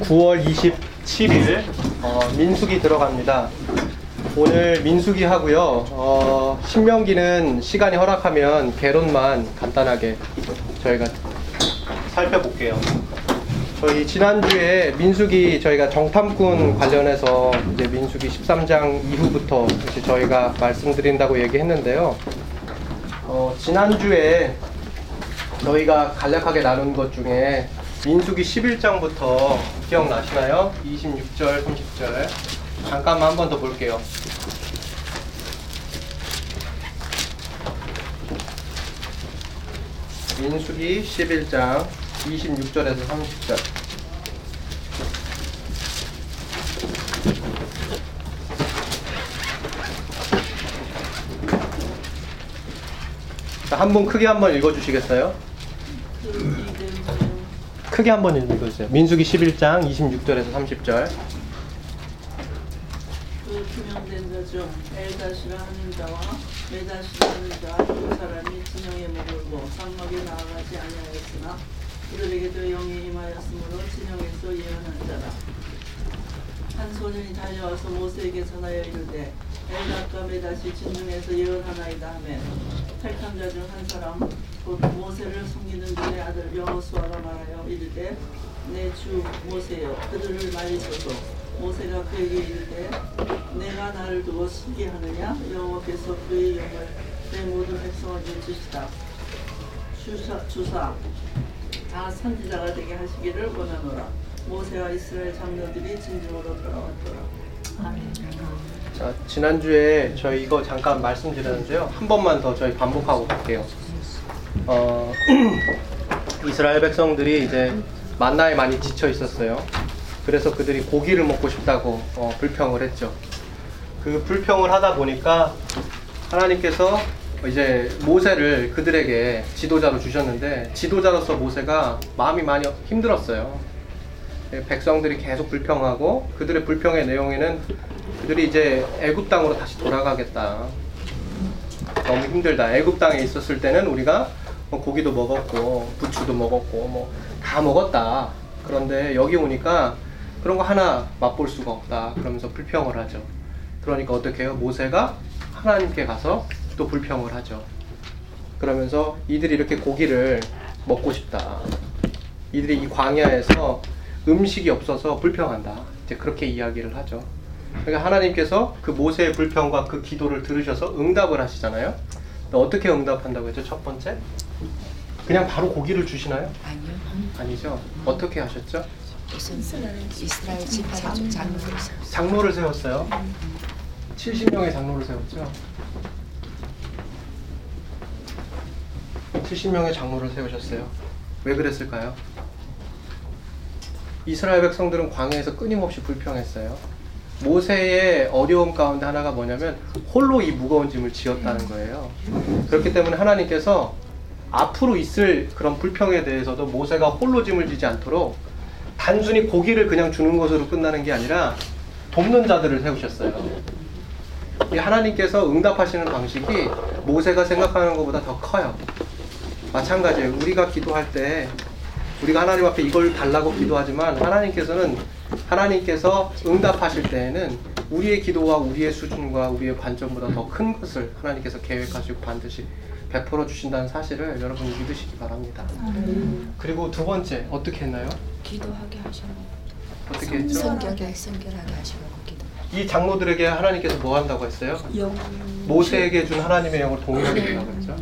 9월 27일 어, 민수기 들어갑니다. 오늘 민수기 하고요. 어, 신명기는 시간이 허락하면 개론만 간단하게 저희가 살펴볼게요. 저희 지난주에 민수기 저희가 정탐꾼 관련해서 이제 민수기 13장 이후부터 이제 저희가 말씀드린다고 얘기했는데요. 어, 지난주에 저희가 간략하게 나눈 것 중에 민수기 11장부터 기억나시나요? 26절, 30절. 잠깐만 한 번 더 볼게요. 민수기 11장 26절에서 30절. 자, 한분 크게 한 번 읽어 주시겠어요? 크게 한번 읽어주세요. 민수기 11장 26절에서 30절. 그 투명된 자 중 엘다시라 하는 자와 메다시라 하는 자두 사람이 진영에 머물고 장막에 나아가지 아니하였으나 그들에게도 영이 임하였으므로 진영에서 예언한 자라 한 소년이 달려와서 모세에게 전하여 이르되 엘다과 메다시 진중에서 예언하나이다 하매 택한 자중 한 사람 곧 모세를 섬기는 그의 아들 여호수아가 말하여 이르되 내 주 모세여 그들을 말리소서. 모세가 그에게 이르되 내가 나를 두고 신기하느냐? 여호와께서 그의 영을 내 모든 백성에게 주시다. 주사, 주사. 다 선지자가 되게 하시기를 원하노라. 모세와 이스라엘 장로들이 진중으로 돌아왔더라. 아멘 자, 지난주에 저희 이거 잠깐 말씀드렸는데요. 한 번만 더 저희 반복하고 갈게요. 어, 이스라엘 백성들이 이제 만나에 많이 지쳐 있었어요. 그래서 그들이 고기를 먹고 싶다고 어, 불평을 했죠. 그 불평을 하다 보니까 하나님께서 이제 모세를 그들에게 지도자로 주셨는데 지도자로서 모세가 마음이 많이 힘들었어요. 예, 백성들이 계속 불평하고 그들의 불평의 내용에는 그들이 이제 애굽 땅으로 다시 돌아가겠다. 너무 힘들다. 애굽 땅에 있었을 때는 우리가 뭐 고기도 먹었고 부추도 먹었고 뭐 다 먹었다. 그런데 여기 오니까 그런 거 하나 맛볼 수가 없다. 그러면서 불평을 하죠. 그러니까 어떻게 해요? 모세가 하나님께 가서 또 불평을 하죠. 그러면서 이들이 이렇게 고기를 먹고 싶다. 이들이 이 광야에서 음식이 없어서 불평한다. 이제 그렇게 이야기를 하죠. 그러니까 하나님께서 그 모세의 불평과 그 기도를 들으셔서 응답을 하시잖아요. 어떻게 응답한다고 했죠? 첫 번째? 그냥 바로 고기를 주시나요? 아니요. 아니죠. 어떻게 하셨죠? 우선 이스라엘 지파가 좀 장로를 세웠어요. 장로를 세웠어요. 70명의 장로를 세웠죠. 70명의 장로를 세우셨어요. 왜 그랬을까요? 이스라엘 백성들은 광야에서 끊임없이 불평했어요. 모세의 어려움 가운데 하나가 뭐냐면 홀로 이 무거운 짐을 지었다는 거예요. 그렇기 때문에 하나님께서 앞으로 있을 그런 불평에 대해서도 모세가 홀로 짐을 지지 않도록 단순히 고기를 그냥 주는 것으로 끝나는 게 아니라 돕는 자들을 세우셨어요. 이 하나님께서 응답하시는 방식이 모세가 생각하는 것보다 더 커요. 마찬가지예요. 우리가 기도할 때 우리가 하나님 앞에 이걸 달라고 기도하지만 하나님께서는 하나님께서 응답하실 때에는 우리의 기도와 우리의 수준과 우리의 관점보다 더 큰 것을 하나님께서 계획하시고 반드시 베풀어 주신다는 사실을 여러분 믿으시기 바랍니다. 그리고 두 번째 어떻게 했나요? 기도하게 하셨고 어떻게 했죠? 성결하게 성결하게 하시고 기도. 이 장로들에게 하나님께서 뭐 한다고 했어요? 모세에게 준 하나님의 영을 동일하게 주라고 했죠.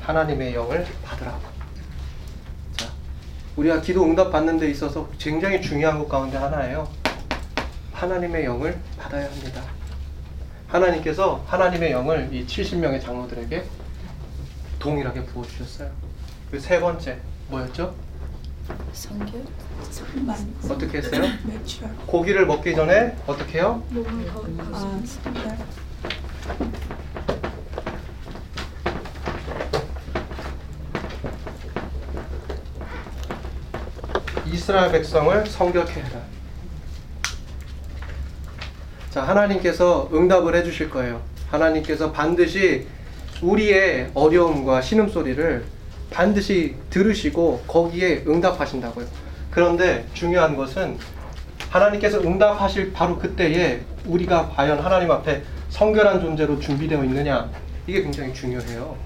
하나님의 영을 받으라고. 자, 우리가 기도 응답 받는 데 있어서 굉장히 중요한 것 가운데 하나예요. 하나님의 영을 받아야 합니다. 하나님께서 하나님의 영을 이 70명의 장로들에게 동일하게 부어 주셨어요. 그 세 번째 뭐였죠? 성결 어떻게 했어요? 고기를 먹기 전에 어떻게 해요? 이스라엘 백성을 성결케 해라. 자, 하나님께서 응답을 해주실 거예요. 하나님께서 반드시 우리의 어려움과 신음소리를 반드시 들으시고 거기에 응답하신다고요. 그런데 중요한 것은 하나님께서 응답하실 바로 그때에 우리가 과연 하나님 앞에 성결한 존재로 준비되어 있느냐 이게 굉장히 중요해요.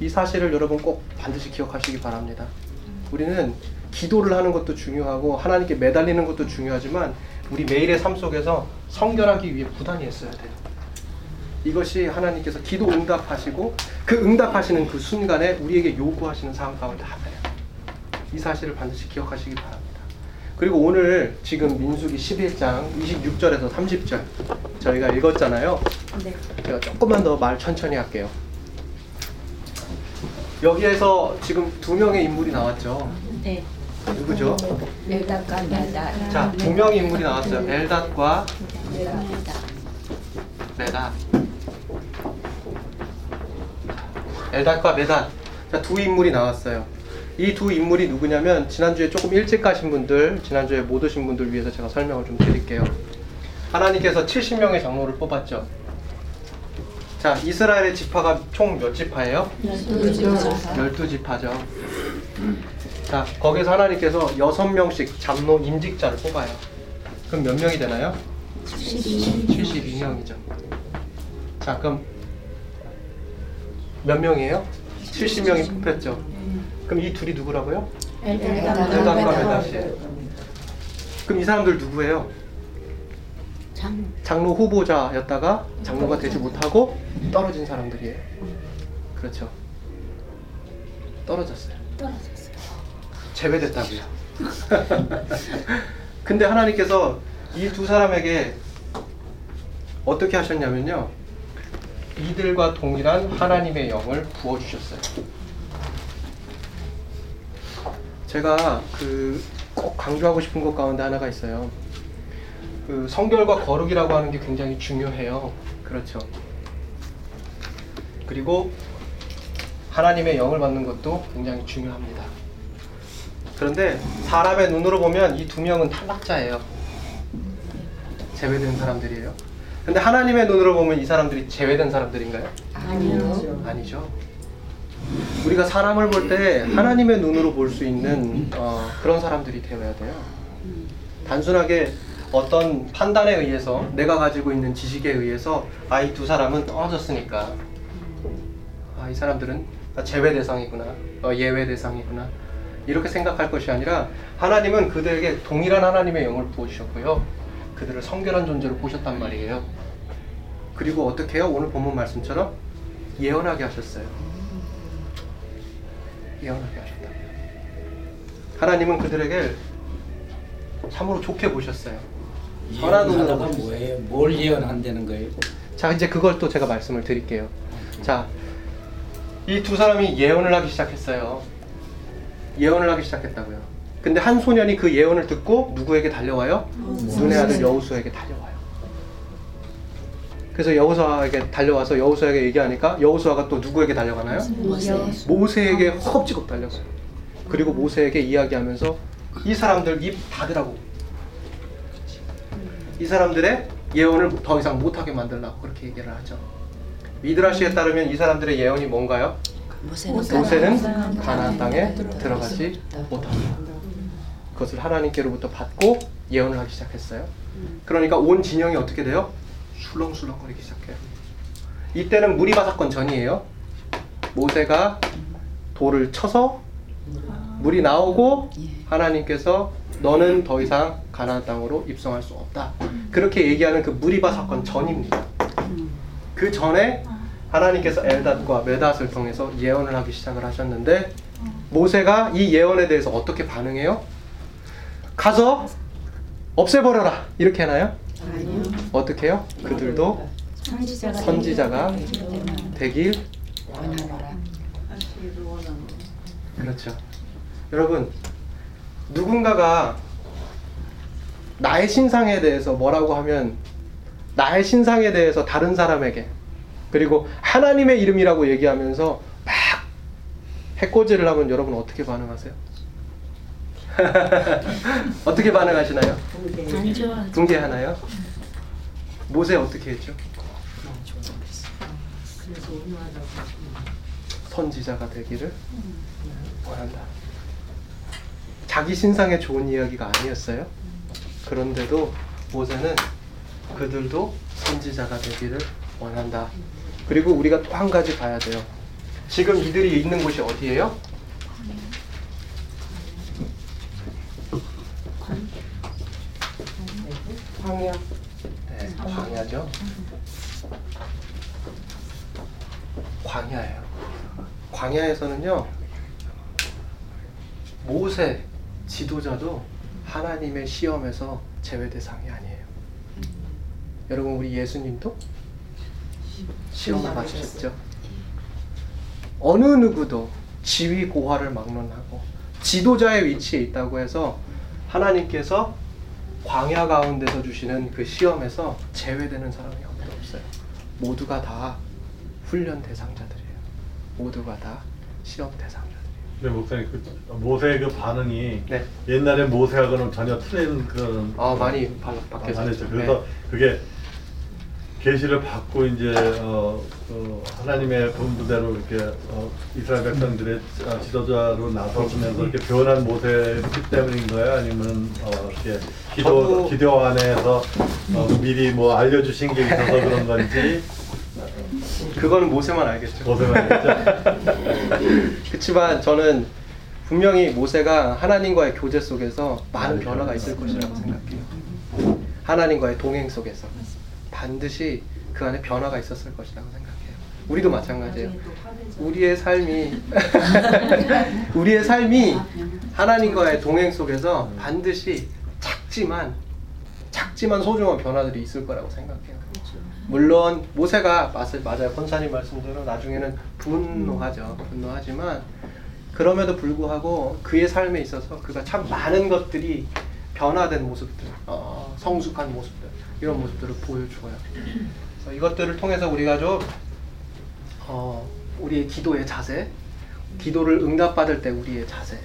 이 사실을 여러분 꼭 반드시 기억하시기 바랍니다. 우리는 기도를 하는 것도 중요하고 하나님께 매달리는 것도 중요하지만 우리 매일의 삶 속에서 성결하기 위해 부단히 애써야 돼요. 이것이 하나님께서 기도 응답하시고 그 응답하시는 그 순간에 우리에게 요구하시는 사항 가운데 하나예요. 이 사실을 반드시 기억하시기 바랍니다. 그리고 오늘 지금 민수기 11장 26절에서 30절 저희가 읽었잖아요. 네. 제가 조금만 더 말 천천히 할게요. 여기에서 지금 두 명의 인물이 나왔죠. 네. 누구죠? 엘다과 나다. 자, 두 명의 인물이 나왔어요. 엘닷과. 메닷. 엘닷과 메닷. 자, 두 인물이 나왔어요. 이 두 인물이 누구냐면 지난주에 조금 일찍 가신 분들, 지난주에 못 오신 분들 위해서 제가 설명을 좀 드릴게요. 하나님께서 70명의 장로를 뽑았죠. 자, 이스라엘의 지파가 총 몇 지파예요? 열두 지파죠. 자, 거기서 하나님께서 여섯 명씩 장로 임직자를 뽑아요. 그럼 몇 명이 되나요? 72명 이죠. 자, 그럼 몇 명이에요? 70명이 뽑혔죠. 그럼 이 둘이 누구라고요? 엘닷과 메닷이에요. 그럼 이 사람들 누구예요? 장로 후보자였다가 장로가 되지 못하고 떨어진 사람들이에요. 그렇죠. 떨어졌어요. 제외됐다고요. 근데 하나님께서 이 두 사람에게 어떻게 하셨냐면요. 이들과 동일한 하나님의 영을 부어 주셨어요. 제가 그 꼭 강조하고 싶은 것 가운데 하나가 있어요. 그 성결과 거룩이라고 하는 게 굉장히 중요해요. 그렇죠. 그리고 하나님의 영을 받는 것도 굉장히 중요합니다. 그런데 사람의 눈으로 보면 이 두 명은 탈락자예요. 제외된 사람들이에요. 근데 하나님의 눈으로 보면 이 사람들이 제외된 사람들인가요? 아니요. 아니죠. 우리가 사람을 볼 때 하나님의 눈으로 볼 수 있는 어, 그런 사람들이 되어야 돼요. 단순하게 어떤 판단에 의해서 내가 가지고 있는 지식에 의해서 아 이 두 사람은 떨어졌으니까 아 이 사람들은 제외 대상이구나 어, 예외 대상이구나 이렇게 생각할 것이 아니라 하나님은 그들에게 동일한 하나님의 영을 부어주셨고요 그들을 성결한 존재로 보셨단 말이에요 그리고 어떻게 해요? 오늘 본문 말씀처럼 예언하게 하셨어요 예언하게 하셨다 하나님은 그들에게 참으로 좋게 보셨어요 보셨어요. 뭐예요? 뭘 예언한다는 거예요? 자 이제 그걸 또 제가 말씀을 드릴게요. 자, 이 두 사람이 예언을 하기 시작했어요. 예언을 하기 시작했다고요. 근데 한 소년이 그 예언을 듣고 누구에게 달려와요? 눈의 아들 여우수에게 달려와요. 그래서 여우수아에게 달려와서 여우수아에게 얘기하니까 여우수아가 또 누구에게 달려가나요? 모세에게 허겁지겁 달렸어요. 그리고 모세에게 이야기하면서 이 사람들 입 닫으라고. 이 사람들의 예언을 더 이상 못하게 만들라고 그렇게 얘기를 하죠. 미드라시에 따르면 이 사람들의 예언이 뭔가요? 모세는 가나안 땅에 들어가지 못한다. 그것을 하나님께로부터 받고 예언을 하기 시작했어요. 그러니까 온 진영이 어떻게 돼요? 술렁술렁거리기 시작해요. 이때는 무리바 사건 전이에요. 모세가 돌을 쳐서 물이 나오고 하나님께서 너는 더 이상 가나안 땅으로 입성할 수 없다. 그렇게 얘기하는 그 무리바 사건 전입니다. 그 전에 하나님께서 엘닷과 메닷을 통해서 예언을 하기 시작을 하셨는데 모세가 이 예언에 대해서 어떻게 반응해요? 가서 없애버려라 이렇게 하나요? 아니요. 어떻게 해요? 그들도 선지자가 선지자가 되길 원하노라. 그렇죠. 여러분 누군가가 나의 신상에 대해서 뭐라고 하면 나의 신상에 대해서 다른 사람에게 그리고 하나님의 이름이라고 얘기하면서 막 해코지를 하면 여러분 어떻게 반응하세요? 어떻게 반응하시나요? 안 좋아. 붕괴하나요? 모세 어떻게 했죠? 선지자가 되기를 원한다. 자기 신상에 좋은 이야기가 아니었어요. 그런데도 모세는 그들도 선지자가 되기를 원한다. 그리고 우리가 또 한 가지 봐야 돼요. 지금 이들이 있는 곳이 어디예요? 광야. 네, 광야죠. 광야예요. 광야에서는요. 모세 지도자도 하나님의 시험에서 제외 대상이 아니에요. 여러분 우리 예수님도 시험을 받으셨죠. 어느 누구도 지위 고하를 막론하고 지도자의 위치에 있다고 해서 하나님께서 광야 가운데서 주시는 그 시험에서 제외되는 사람이 아무도 없어요. 모두가 다 훈련 대상자들이에요. 모두가 다 시험 대상자들이에요. 근데 목사님 그 모세의 그 반응이 네. 옛날에 모세하고는 전혀 틀린 그런 아 많이 바, 아, 바뀌었죠. 많았죠. 그래서 그게 계시를 받고 이제 어, 어, 하나님의 본부대로 이렇게 어, 이스라엘 백성들의 어, 지도자로 나서면서 이렇게 변한 모세이기 때문인 거예요? 아니면 어, 이렇게 기도 기도 안에서 어, 미리 뭐 알려주신 게 있어서 그런 건지 그거는 모세만 알겠죠. 모세만 알겠죠? 그렇지만 저는 분명히 모세가 하나님과의 교제 속에서 많은 변화가 변화가 있을 것이라고 생각해요. 하나님과의 동행 속에서 반드시 그 안에 변화가 있었을 것이라고 생각해요. 우리도 마찬가지예요. 우리의 삶이 우리의 삶이 하나님과의 동행 속에서 반드시 작지만 작지만 소중한 변화들이 있을 거라고 생각해요. 물론 모세가 맞- 맞아요. 권사님 말씀대로 나중에는 분노하죠. 분노하지만 그럼에도 불구하고 그의 삶에 있어서 그가 참 많은 것들이 변화된 모습들, 어, 성숙한 모습들 이런 모습들을 보여주어요. 그래서 이것들을 통해서 우리가 좀 어, 우리의 기도의 자세, 기도를 응답받을 때 우리의 자세,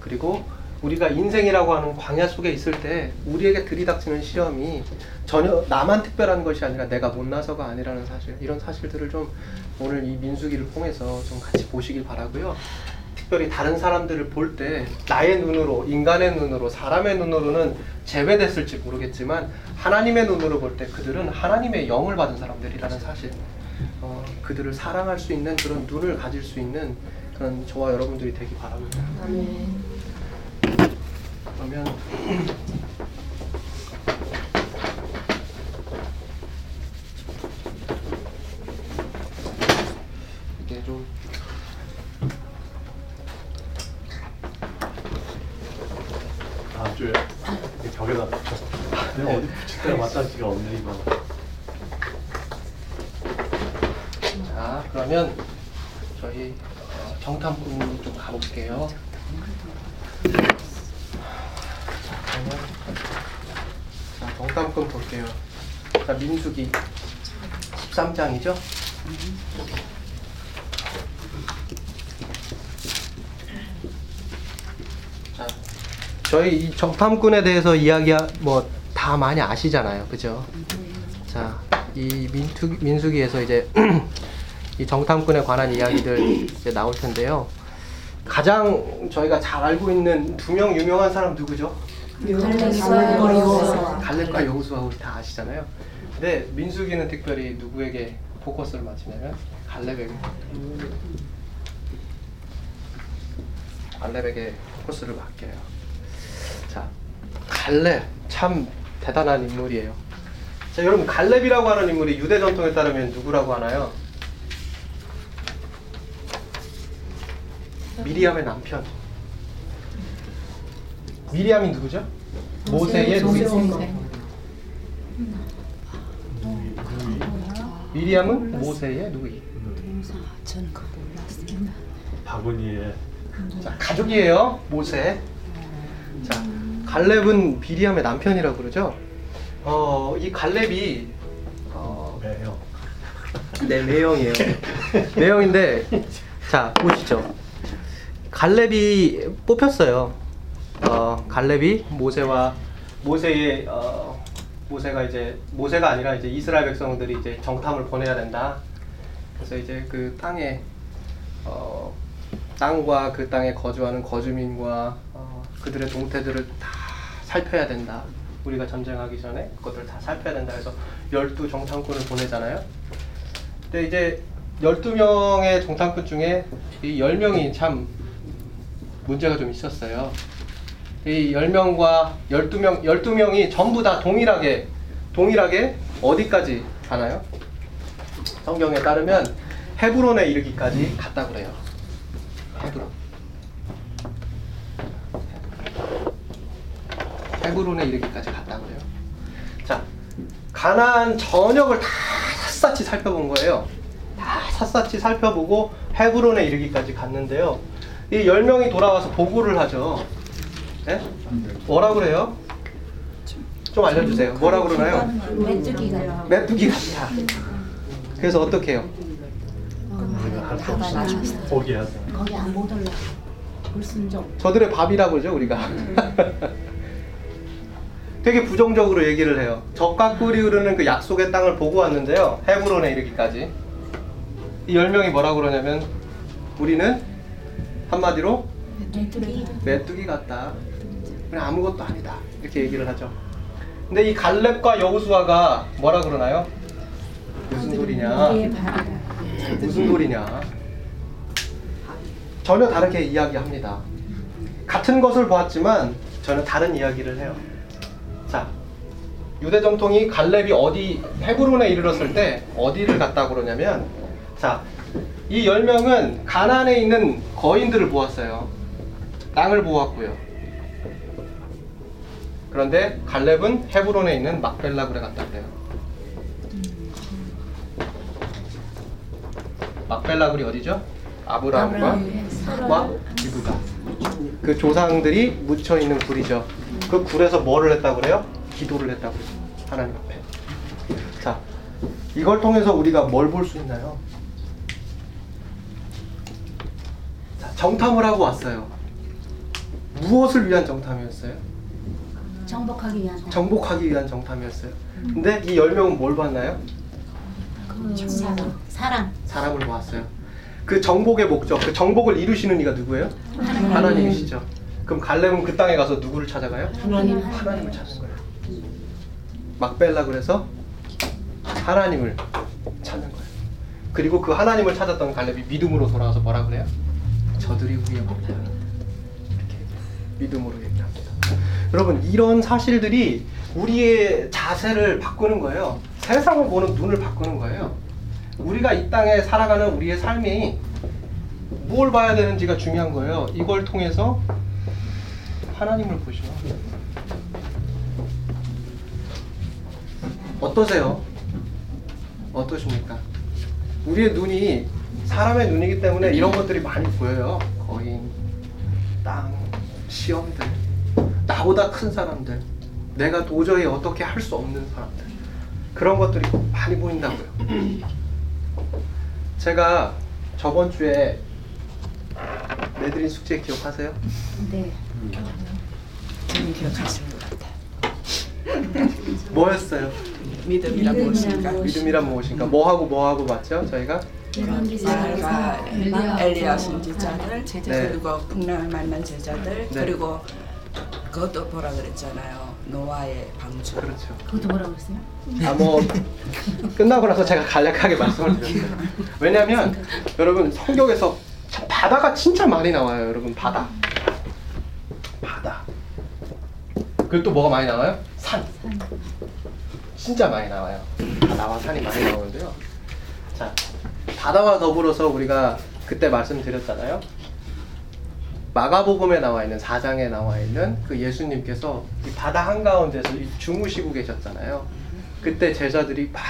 그리고 우리가 인생이라고 하는 광야 속에 있을 때 우리에게 들이닥치는 시험이 전혀 나만 특별한 것이 아니라 내가 못나서가 아니라는 사실, 이런 사실들을 좀 오늘 이 민수기를 통해서 좀 같이 보시길 바라고요. 특별히 다른 사람들을 볼 때 나의 눈으로, 인간의 눈으로, 사람의 눈으로는 제외됐을지 모르겠지만 하나님의 눈으로 볼 때 그들은 하나님의 영을 받은 사람들이라는 사실, 어, 그들을 사랑할 수 있는 그런 눈을 가질 수 있는 그런 저와 여러분들이 되기 바랍니다. 그러면 이게 좀 다음 주에 이렇게 벽에다 내가 어디 붙일 데가 마땅치가 없네 이거. 자, 그러면 저희 어, 정탐꾼 좀 가볼게요. 자, 그러면 자, 정탐꾼 볼게요. 자, 민수기 13장이죠? 자, 저희 이 정탐꾼에 대해서 이야기 뭐 다 많이 아시잖아요, 그죠? 자, 이 민투, 민수기에서 이제 이 정탐꾼에 관한 이야기들 이제 나올 텐데요. 가장 저희가 잘 알고 있는 두 명 유명한 사람 누구죠? 갈렙과 여호수아 우리 다 아시잖아요. 근데 민수기는 특별히 누구에게 포커스를 맞추냐면 갈렙에게 갈렙에게 포커스를 맡겨요. 자, 갈렙 참 대단한 인물이에요. 자, 여러분 갈렙이라고 하는 인물이 유대 전통에 따르면 누구라고 하나요? 미리암의 남편. 미리암이 누구죠? 모세의 누이. 미리암은 모세의 누이. 저는 그거 몰랐습니다. 바구니에 자, 가족이에요. 모세. 자, 갈렙은 비리암의 남편이라고 그러죠. 어, 이 갈렙이 어, 매형. 네, 매형이에요. 매형인데, 자, 보시죠. 갈렙이 뽑혔어요. 어, 갈렙이 모세와, 모세의, 어, 모세가 이제, 모세가 아니라 이제 이스라엘 백성들이 이제 정탐을 보내야 된다. 그래서 이제 그 땅에 어, 땅과 그 땅에 거주하는 거주민과 어, 그들의 동태들을 다 살펴야 된다. 우리가 전쟁하기 전에 그것들 다 살펴야 된다. 해서 열두 정탐꾼을 보내잖아요. 근데 이제 12명의 정탐꾼 중에 이 10명이 참 문제가 좀 있었어요. 이 10명과 12명, 12명이 전부 다 동일하게, 동일하게 어디까지 가나요? 성경에 따르면 헤브론에 이르기까지 갔다 그래요. 헤브론. 헤브론에 이르기까지 갔다 그래요. 자, 가나안 전역을 다 샅샅이 살펴본 거예요. 다 샅샅이 살펴보고 헤브론에 이르기까지 갔는데요. 이 10명이 돌아와서 보고를 하죠. 네? 뭐라 그래요? 좀 알려주세요. 뭐라 그러나요? 메뚜기가 메뚜기 같다. 그래서 어떻게 해요? 거기 안못 올라. 불순종. 저들의 밥이라고 그러죠, 우리가. 되게 부정적으로 얘기를 해요. 적과 꿀이 흐르는 그 약속의 땅을 보고 왔는데요. 헤브론에 이르기까지. 이 10명이 뭐라 그러냐면 우리는 한마디로 메뚜기. 메뚜기 같다. 그냥 아무것도 아니다. 이렇게 얘기를 하죠. 근데 이 갈렙과 여우수아가 뭐라 그러나요? 무슨 소리냐? 밥이다. 무슨 소리냐? 전혀 다르게 이야기합니다. 같은 것을 보았지만 저는 다른 이야기를 해요. 자, 유대 정통이 갈렙이 어디 헤브론에 이르렀을 때 어디를 갔다고 그러냐면 자, 이 열 명은 가나안에 있는 거인들을 보았어요. 땅을 보았고요. 그런데 갈렙은 헤브론에 있는 막벨라 굴에 갔다 그래요. 막벨라 굴이 어디죠? 아브라함과 와 기브가 그 조상들이 묻혀 있는 굴이죠. 그 굴에서 뭐를 했다고 그래요? 기도를 했다고 그래요. 하나님 앞에. 자, 이걸 통해서 우리가 뭘 볼 수 있나요? 자, 정탐을 하고 왔어요. 무엇을 위한 정탐이었어요? 정복하기 위한 날. 정복하기 위한 정탐이었어요. 근데 이 열 명은 뭘 봤나요? 그 사랑. 사랑. 사람을 보았어요. 그 정복의 목적, 그 정복을 이루시는 이가 누구예요? 하나님이시죠. 그럼 갈렙은 그 땅에 가서 누구를 찾아가요? 하나님 하나님을 찾는 거예요. 막벨라 그래서 하나님을 찾는 거예요. 그리고 그 하나님을 찾았던 갈렙이 믿음으로 돌아와서 뭐라 그래요? 저들이 우리의 법이다. 믿음으로 얘기합니다. 여러분 이런 사실들이 우리의 자세를 바꾸는 거예요. 세상을 보는 눈을 바꾸는 거예요. 우리가 이 땅에 살아가는 우리의 삶이 뭘 봐야 되는지가 중요한 거예요. 이걸 통해서 하나님을 보시오. 어떠세요? 어떠십니까? 우리의 눈이 사람의 눈이기 때문에 이런 것들이 많이 보여요. 거인, 땅, 시험들, 나보다 큰 사람들, 내가 도저히 어떻게 할 수 없는 사람들. 그런 것들이 많이 보인다고요. 제가 저번 주에 내드린 숙제 기억하세요? 네. 저는 기억하실 것 같아. 뭐였어요? 믿음이란 무엇인가? 믿음이란 무엇인가? 뭐 하고 뭐 하고 봤죠? 저희가 말과 엘리야 선지자들 네. 그리고 풍랑을 만난 제자들 네. 그리고 그것도 보라 그랬잖아요. 노아의 방주. 그렇죠. 그것도 뭐라고 했어요? 아 뭐 끝나고 나서 제가 간략하게 말씀을 드렸어요. 왜냐하면 여러분 성경에서 참 바다가 진짜 많이 나와요. 여러분 바다, 바다. 그리고 또 뭐가 많이 나와요? 산. 진짜 많이 나와요. 바다와 산이 많이 나오는데요. 자, 바다와 더불어서 우리가 그때 말씀드렸잖아요. 마가복음에 나와 있는 4장에 나와 있는 그 예수님께서 이 바다 한가운데서 이 주무시고 계셨잖아요. 그때 제자들이 막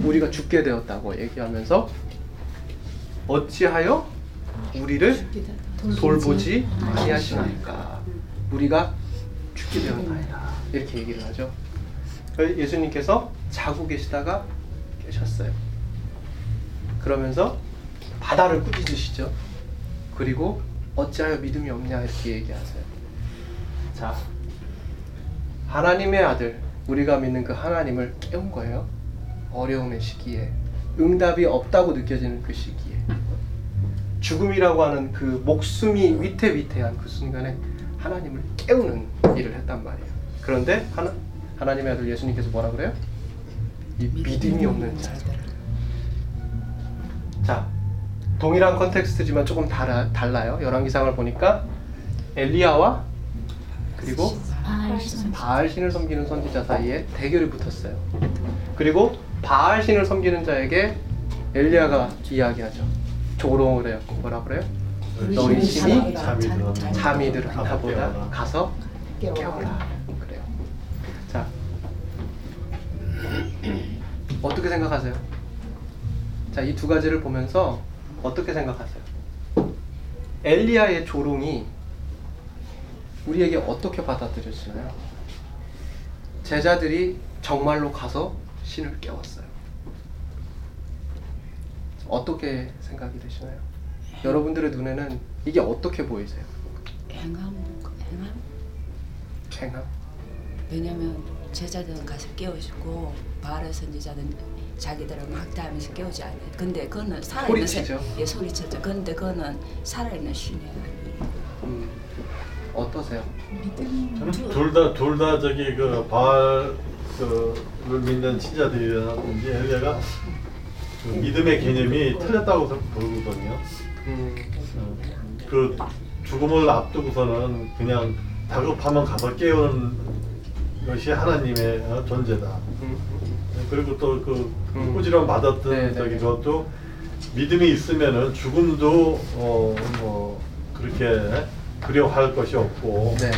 우리가 죽게 되었다고 얘기하면서 어찌하여 우리를 돌보지 아니하시나이까 우리가 죽게 되었나이다 이렇게 얘기를 하죠. 그래서 예수님께서 자고 계시다가 깨셨어요. 그러면서 바다를 꾸짖으시죠. 그리고 어찌하여 믿음이 없냐 이렇게 얘기하세요. 자, 하나님의 아들, 우리가 믿는 그 하나님을 깨운 거예요. 어려움의 시기에 응답이 없다고 느껴지는 그 시기에 죽음이라고 하는 그 목숨이 위태위태한 그 순간에 하나님을 깨우는 일을 했단 말이에요. 그런데 하나, 하나님의 아들 예수님께서 뭐라 그래요? 이 믿음이 없는 자. 자, 동일한 컨텍스트지만 조금 달아, 달라요. 열왕기상을 보니까 엘리야와 그리고 바알 신을 섬기는 선지자 사이에 대결이 붙었어요. 그리고 바알 신을 섬기는 자에게 엘리야가 이야기하죠. 조롱을 해요. 뭐라 그래요? 너희 신이 잠이 들었나 보다. 가서 깨워라. 그래요. 자, 어떻게 생각하세요? 자, 이 두 가지를 보면서 어떻게 생각하세요? 엘리야의 조롱이 우리에게 어떻게 받아들여지나요? 제자들이 정말로 가서 신을 깨웠어요. 어떻게 생각이 되시나요? 여러분들의 눈에는 이게 어떻게 보이세요? 행함 행함 행함? 왜냐면 제자들은 가서 깨우시고 바알의 선지자는 자기들을 막대하면서 깨우지 않아요. 근데 그거는 살아있는 소리치죠. 예 소리쳤죠. 근데 그거는 살아있는 신이에요. 음, 어떠세요? 저는 둘다 둘 다 저기 그 바알 그를 믿는 신자들이라든지 엘리야가 그 믿음의 개념이 틀렸다고 보거든요. 음, 어, 그 죽음을 앞두고서는 그냥 다급하면 가서 깨우는 것이 하나님의 어, 존재다. 음, 그리고 또그 음. 꾸지람 받았던 네, 네, 저기 네. 그것도 믿음이 있으면은 죽음도 어 뭐 그렇게 두려워할 것이 없고 네.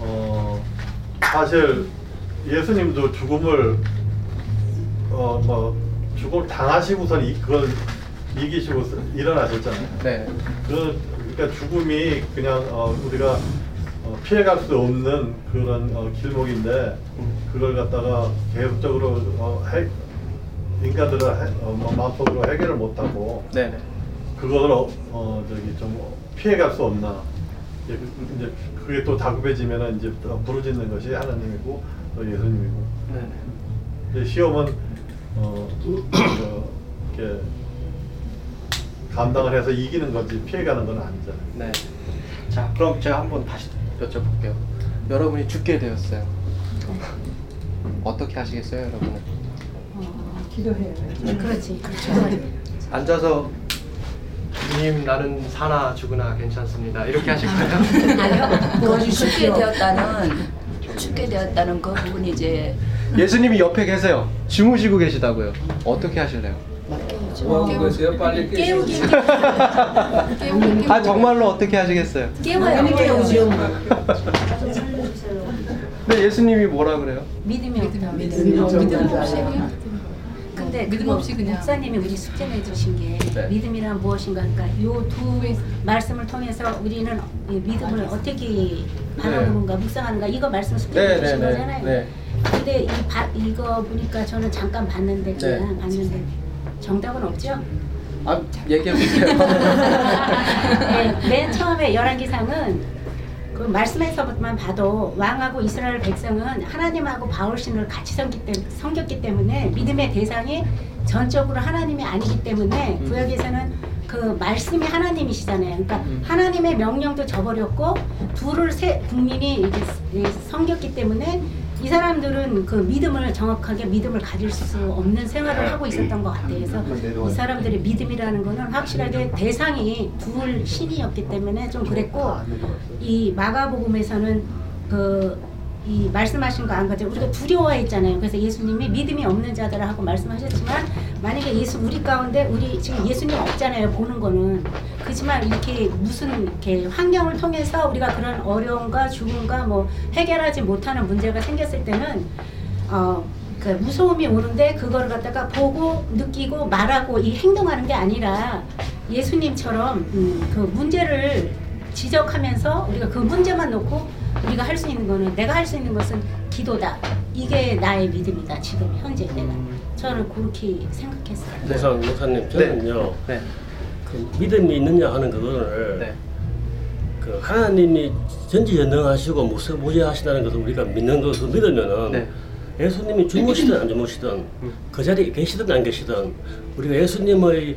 어 사실 예수님도 죽음을 어 뭐 죽음을 당하시고선 이- 그걸 이기시고 일어나셨잖아요. 네. 그 그러니까 죽음이 그냥 어, 우리가 어, 피해갈 수 없는 그런 어, 길목인데 그걸 갖다가 계속적으로 어, 해, 인간들은 해, 어, 뭐 마음속으로 해결을 못하고 네네. 그거를 어, 어, 저기 좀 피해갈 수 없나 이제, 그- 이제 그게 또 다급해지면은 이제 또 부르짖는 것이 하나님이고 또 예수님이고 네네. 이제 시험은 어, 그, 이렇게 감당을 해서 이기는 거지 피해가는 건 아니잖아요. 네. 자, 그럼 제가 한번 다시 여쭤볼게요. 여러분이 죽게 되었어요. 어떻게 하시겠어요, 여러분은? 그렇지. 그렇죠. 앉아서 주님 나는 사나 죽으나 괜찮습니다. 이렇게 하실 거예요? 아니요. 그 죽게 되었다는 죽게 되었다는 그 부분이 이제 예수님이 옆에 계세요. 주무시고 계시다고요. 어떻게 하실래요? 뭐 그거세요? 빨리 깨우기. 아 정말로 어떻게 하시겠어요? 깨워요. 깨우죠. 근데 예수님이 뭐라 그래요? 믿음이 없다. 믿음이 없다. 근데 믿음 그거 없이 그냥. 목사님이 우리 숙제해 주신 게 네. 믿음이란 무엇인가 그러니까 요 두 말씀을 통해서 우리는 이 믿음을 어떻게 바라보는가 묵상하는가 이거 말씀 숙제해 네, 주신 네, 네, 거잖아요. 네. 근데 이 바, 이거 보니까 저는 잠깐 봤는데 그냥 네. 봤는데 정답은 없죠? 아 얘기해 보세요. 네, 맨 처음에 열왕기상은 그 말씀에서만 봐도 왕하고 이스라엘 백성은 하나님하고 바울신을 같이 섬겼기 때문에 믿음의 대상이 전적으로 하나님이 아니기 때문에 음. 구약에서는 그 말씀이 하나님이시잖아요. 그러니까 음. 하나님의 명령도 저버렸고 둘을 세 국민이 이렇게 이 섬겼기 때문에 이 사람들은 그 믿음을 정확하게 믿음을 가질 수 없는 생활을 하고 있었던 것 같아요. 그래서 이 사람들의 믿음이라는 거는 확실하게 대상이 둘 신이었기 때문에 좀 그랬고 이 마가복음에서는 그 이 말씀하신 거안 가져 우리가 두려워했잖아요. 그래서 예수님이 믿음이 없는 자들하고 말씀하셨지만 만약에 예수 우리 가운데 우리 지금 예수님 없잖아요. 보는 거는 그렇지만 이렇게 무슨 이렇게 환경을 통해서 우리가 그런 어려움과 죽음과 뭐 해결하지 못하는 문제가 생겼을 때는 어. 그 무서움이 오는데 그걸 갖다가 보고 느끼고 말하고 이 행동하는 게 아니라 예수님처럼 음, 그 문제를 지적하면서 우리가 그 문제만 놓고 우리가 할 수 있는 거는 내가 할 수 있는 것은 기도다. 이게 나의 믿음이다. 지금 현재 내가 저는 그렇게 생각했어요. 목사, 목사님 저는요 네. 그 믿음이 있느냐 하는 그거를 네. 그 하나님이 전지전능하시고 무서무지하시다는 것을 우리가 믿는 것을 믿으면은 네. 예수님이 주무시든 안 주무시든 그 자리에 계시든 안 계시든 우리가 예수님의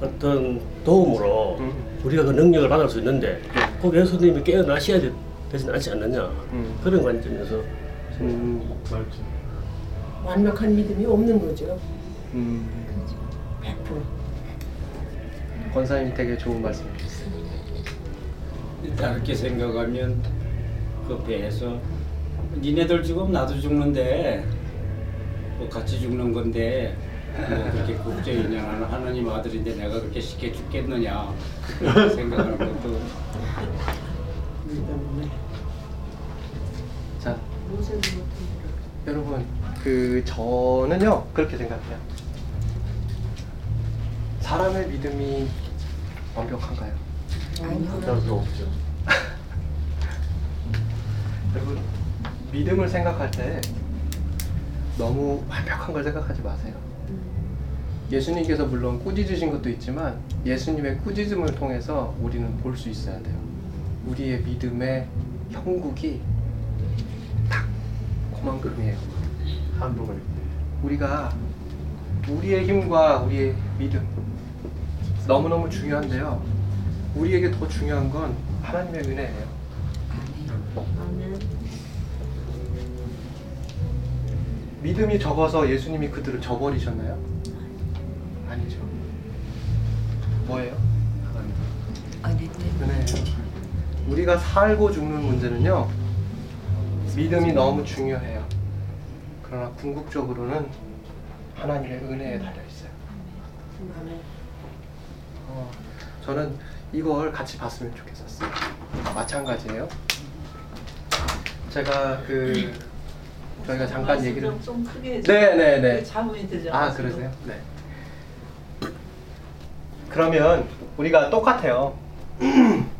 어떤 도움으로 음. 우리가 그 능력을 받을 수 있는데 꼭 예수님이 깨어나셔야 않지 않느냐 음. 그런 관점에서 음, 맞지. 완벽한 믿음이 없는 거죠. 음. 100%. 권사님 되게 좋은 말씀 해주셨어요. 다르게 생각하면 그 배에서 니네들 죽으면 나도 죽는데 뭐 같이 죽는 건데 뭐 그렇게 국제인연 하는 하나님 아들인데 내가 그렇게 쉽게 죽겠느냐 생각하는 것도 자, 여러분, 그 저는요 그렇게 생각해요. 사람의 믿음이 완벽한가요? 별로 없죠. 여러분, 믿음을 생각할 때 너무 완벽한 걸 생각하지 마세요. 예수님께서 물론 꾸짖으신 것도 있지만 예수님의 꾸짖음을 통해서 우리는 볼 수 있어야 돼요. 우리의 믿음의 형국이 딱 그만큼이에요. 있고. 우리가 우리의 힘과 우리의 믿음 너무너무 중요한데요. 우리에게 더 중요한 건 하나님의 은혜예요. 믿음이 적어서 예수님이 그들을 저버리셨나요? 아니죠. 뭐예요? 은혜 때문에 은혜예요. 우리가 살고 죽는 문제는요. 믿음이 너무 중요해요. 그러나 궁극적으로는 하나님의 은혜에 달려 있어요. 어, 저는 이걸 같이 봤으면 좋겠었어요. 마찬가지예요. 제가 그 저희가 잠깐 얘기를 좀, 좀 크게 해줘. 네, 네, 네. 자문이 되죠. 아 그러세요? 네. 그러면 우리가 똑같아요.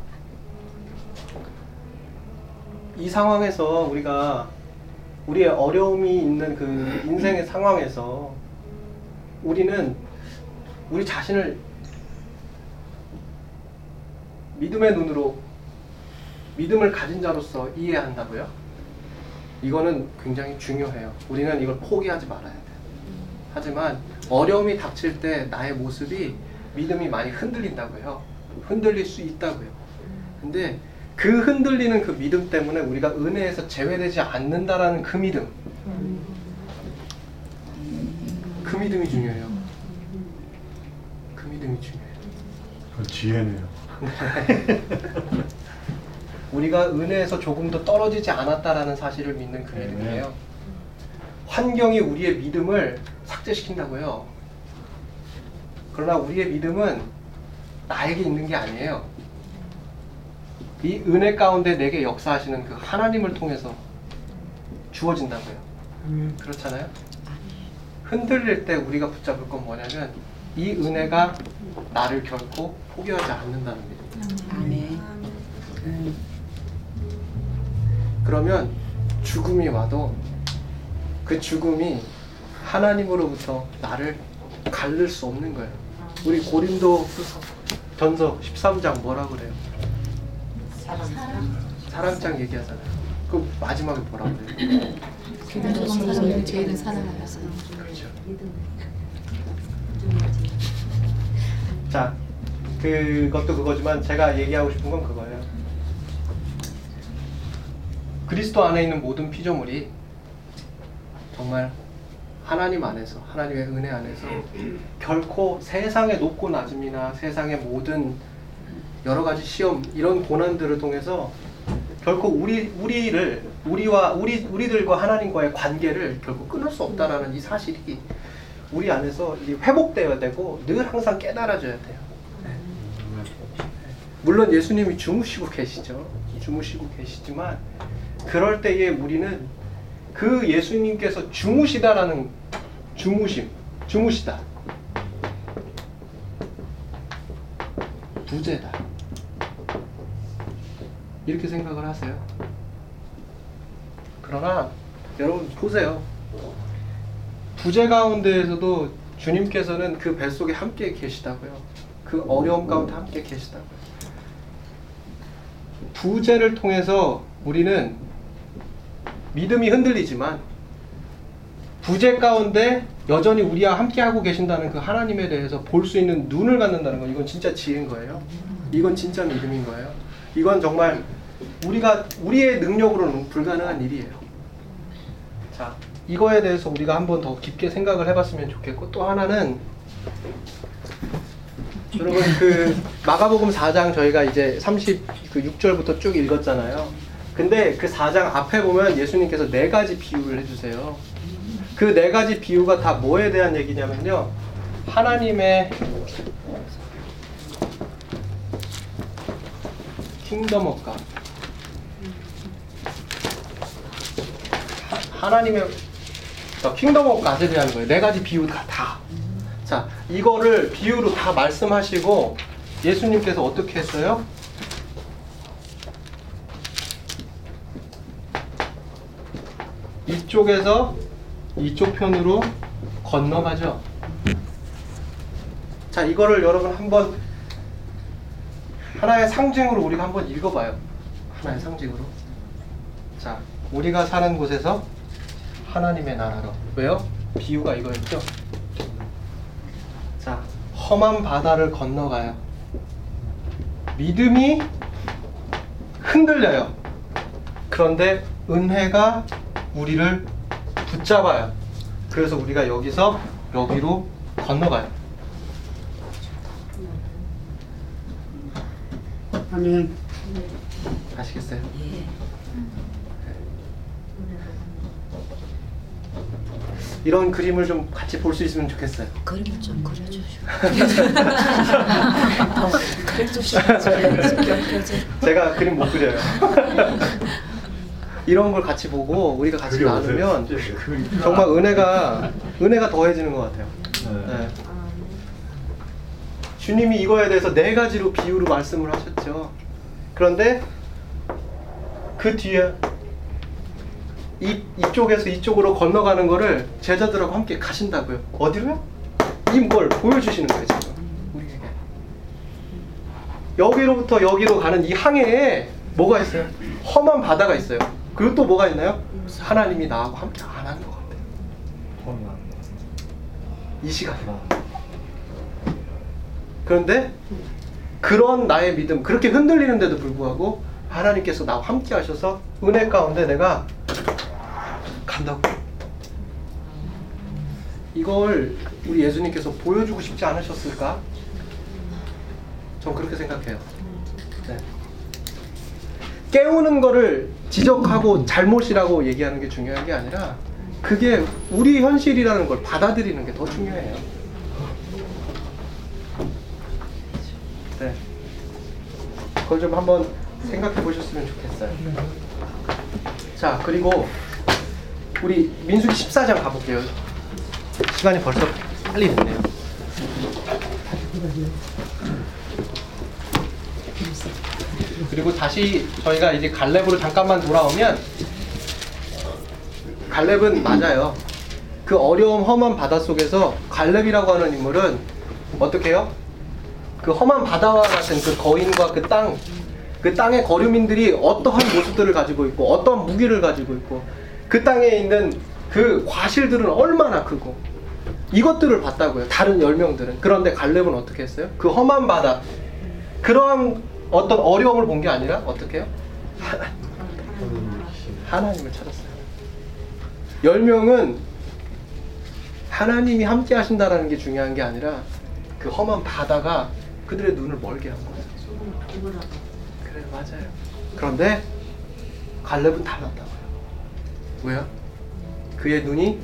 이 상황에서 우리가 우리의 어려움이 있는 그 인생의 상황에서 우리는 우리 자신을 믿음의 눈으로 믿음을 가진 자로서 이해한다고요? 이거는 굉장히 중요해요. 우리는 이걸 포기하지 말아야 돼요. 하지만 어려움이 닥칠 때 나의 모습이 믿음이 많이 흔들린다고요. 흔들릴 수 있다고요. 근데 그 흔들리는 그 믿음 때문에 우리가 은혜에서 제외되지 않는다라는 그 믿음. 그 믿음이 중요해요. 그 믿음이 중요해요. 그건 지혜네요. 우리가 은혜에서 조금 더 떨어지지 않았다라는 사실을 믿는 그 믿음이에요. 환경이 우리의 믿음을 삭제시킨다고요. 그러나 우리의 믿음은 나에게 있는 게 아니에요. 이 은혜 가운데 내게 역사하시는 그 하나님을 통해서 주어진다고요. 그렇잖아요? 흔들릴 때 우리가 붙잡을 건 뭐냐면 이 은혜가 나를 결코 포기하지 않는다는 믿음. 아멘. 그러면 죽음이 와도 그 죽음이 하나님으로부터 나를 갈릴 수 없는 거예요. 우리 고린도 전서 13장 뭐라 그래요? 사랑장 얘기하잖아요. 그 마지막에 뭐라 그래요? 사람을 죄를 사랑하여서 그렇죠. 자, 그것도 그거지만 제가 얘기하고 싶은 건 그거예요. 그리스도 안에 있는 모든 피조물이 정말 하나님 안에서 하나님의 은혜 안에서 결코 세상의 높고 낮음이나 세상의 모든 여러 가지 시험 이런 고난들을 통해서 결코 우리 우리를 우리와 우리 우리들과 하나님과의 관계를 결코 끊을 수 없다라는 이 사실이 우리 안에서 이 회복되어야 되고 늘 항상 깨달아져야 돼요. 네. 물론 예수님이 주무시고 계시죠. 주무시고 계시지만 그럴 때에 우리는 그 예수님께서 주무시다라는 주무심, 주무시다. 부재다. 이렇게 생각을 하세요. 그러나 여러분 보세요. 부재 가운데에서도 주님께서는 그 뱃속에 함께 계시다고요. 그 어려움 가운데 함께 계시다고요. 부재를 통해서 우리는 믿음이 흔들리지만 부재 가운데 여전히 우리와 함께하고 계신다는 그 하나님에 대해서 볼 수 있는 눈을 갖는다는 건 이건 진짜 지혜인 거예요. 이건 진짜 믿음인 거예요. 이건 정말 우리가 우리의 능력으로는 불가능한 일이에요. 자, 이거에 대해서 우리가 한번 더 깊게 생각을 해봤으면 좋겠고 또 하나는 여러분 그 마가복음 4장 저희가 이제 36절부터 쭉 읽었잖아요. 근데 그 4장 앞에 보면 예수님께서 네 가지 비유를 해주세요. 그 네 가지 비유가 다 뭐에 대한 얘기냐면요. 하나님의 Kingdom of God 하나님의 Kingdom of God에 대한 거예요. 네 가지 비유가 다. 자, 이거를 비유로 다 말씀하시고 예수님께서 어떻게 했어요? 이쪽에서 이쪽 편으로 건너가죠. 자, 이거를 여러분 한번 하나의 상징으로 우리가 한번 읽어봐요. 하나의 상징으로. 자, 우리가 사는 곳에서 하나님의 나라로. 왜요? 비유가 이거였죠. 자, 험한 바다를 건너가요. 믿음이 흔들려요. 그런데 은혜가 우리를 붙잡아요. 그래서 우리가 여기서 여기로 건너가요. 아멘. 아시겠어요? 이런 그림을 좀 같이 볼 수 있으면 좋겠어요. 그림 좀 그려주시고. 그려주시면 제가 그림 못 그려요. 이런 걸 같이 보고 우리가 같이 나누면? 정말 은혜가 은혜가 더해지는 것 같아요. 네. 네. 주님이 이거에 대해서 네 가지로 비유로 말씀을 하셨죠. 그런데 그 뒤에 이, 이쪽에서 이쪽으로 건너가는 거를 제자들하고 함께 가신다고요. 어디로요? 이걸 보여주시는 거예요, 지금. 우리에게. 여기로부터 여기로 가는 이 항해에 뭐가 있어요? 험한 바다가 있어요. 그리고 또 뭐가 있나요? 하나님이 나하고 함께 안 하는 것 같아요. 이 시간에. 그런데 그런 나의 믿음, 그렇게 흔들리는데도 불구하고 하나님께서 나와 함께 하셔서 은혜 가운데 내가 간다고. 이걸 우리 예수님께서 보여주고 싶지 않으셨을까? 전 그렇게 생각해요. 네. 깨우는 거를 지적하고 잘못이라고 얘기하는 게 중요한 게 아니라 그게 우리 현실이라는 걸 받아들이는 게 더 중요해요. 그걸 좀 한번 생각해 보셨으면 좋겠어요. 자, 그리고 우리 민수기 14장 가볼게요. 시간이 벌써 빨리 됐네요. 그리고 다시 저희가 이제 갈렙으로 잠깐만 돌아오면 갈렙은 맞아요. 그 어려움 험한 바다 속에서 갈렙이라고 하는 인물은 어떻게 해요? 그 험한 바다와 같은 그 거인과 그 땅, 그 땅의 거류민들이 어떠한 모습들을 가지고 있고 어떠한 무기를 가지고 있고 그 땅에 있는 그 과실들은 얼마나 크고 이것들을 봤다고요. 다른 열 명들은. 그런데 갈렙은 어떻게 했어요? 그 험한 바다 그러한 어떤 어려움을 본 게 아니라 어떻게 해요? 하나님을 찾았어요. 열 명은 하나님이 함께 하신다라는 게 중요한 게 아니라 그 험한 바다가 그들의 눈을 멀게 한 거예요. 그래 맞아요. 그런데 갈렙은 달랐다고요. 왜요? 그의 눈이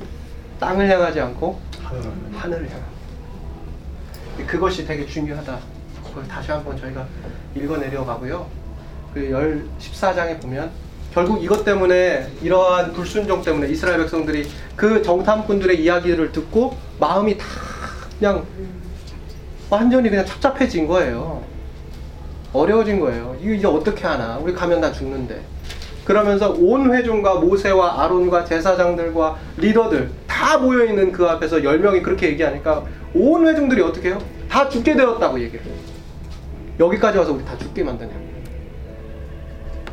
땅을 향하지 않고 하늘을 향. 그것이 되게 중요하다. 그걸 다시 한번 저희가 읽어내려 가고요. 그 14장에 보면 결국 이것 때문에 이러한 불순종 때문에 이스라엘 백성들이 그 정탐꾼들의 이야기를 듣고 마음이 다 그냥 완전히 그냥 착잡해진 거예요. 어려워진 거예요. 이거 이제 어떻게 하나? 우리 가면 다 죽는데. 그러면서 온 회중과 모세와 아론과 제사장들과 리더들 다 모여 있는 그 앞에서 열 명이 그렇게 얘기하니까 온 회중들이 어떻게 해요? 다 죽게 되었다고 얘기해요. 여기까지 와서 우리 다 죽게 만드냐.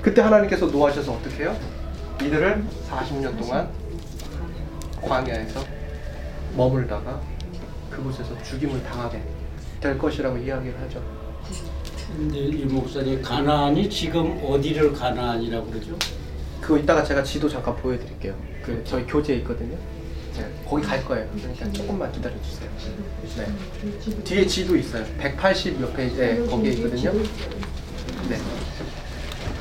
그때 하나님께서 노하셔서 어떻게 해요? 이들을 40년 동안 광야에서 머물다가 그곳에서 죽임을 당하게 될 것이라고 이야기를 하죠. 근데 이 목사님 가나안이 지금 어디를 가나안이라고 그러죠? 그거 이따가 제가 지도 잠깐 보여드릴게요. 그 저희 교재에 있거든요. 네, 거기 갈 거예요. 그러니까 조금만 기다려 주세요. 네. 뒤에 지도 있어요. 180몇 페이지에 거기에 있거든요. 네.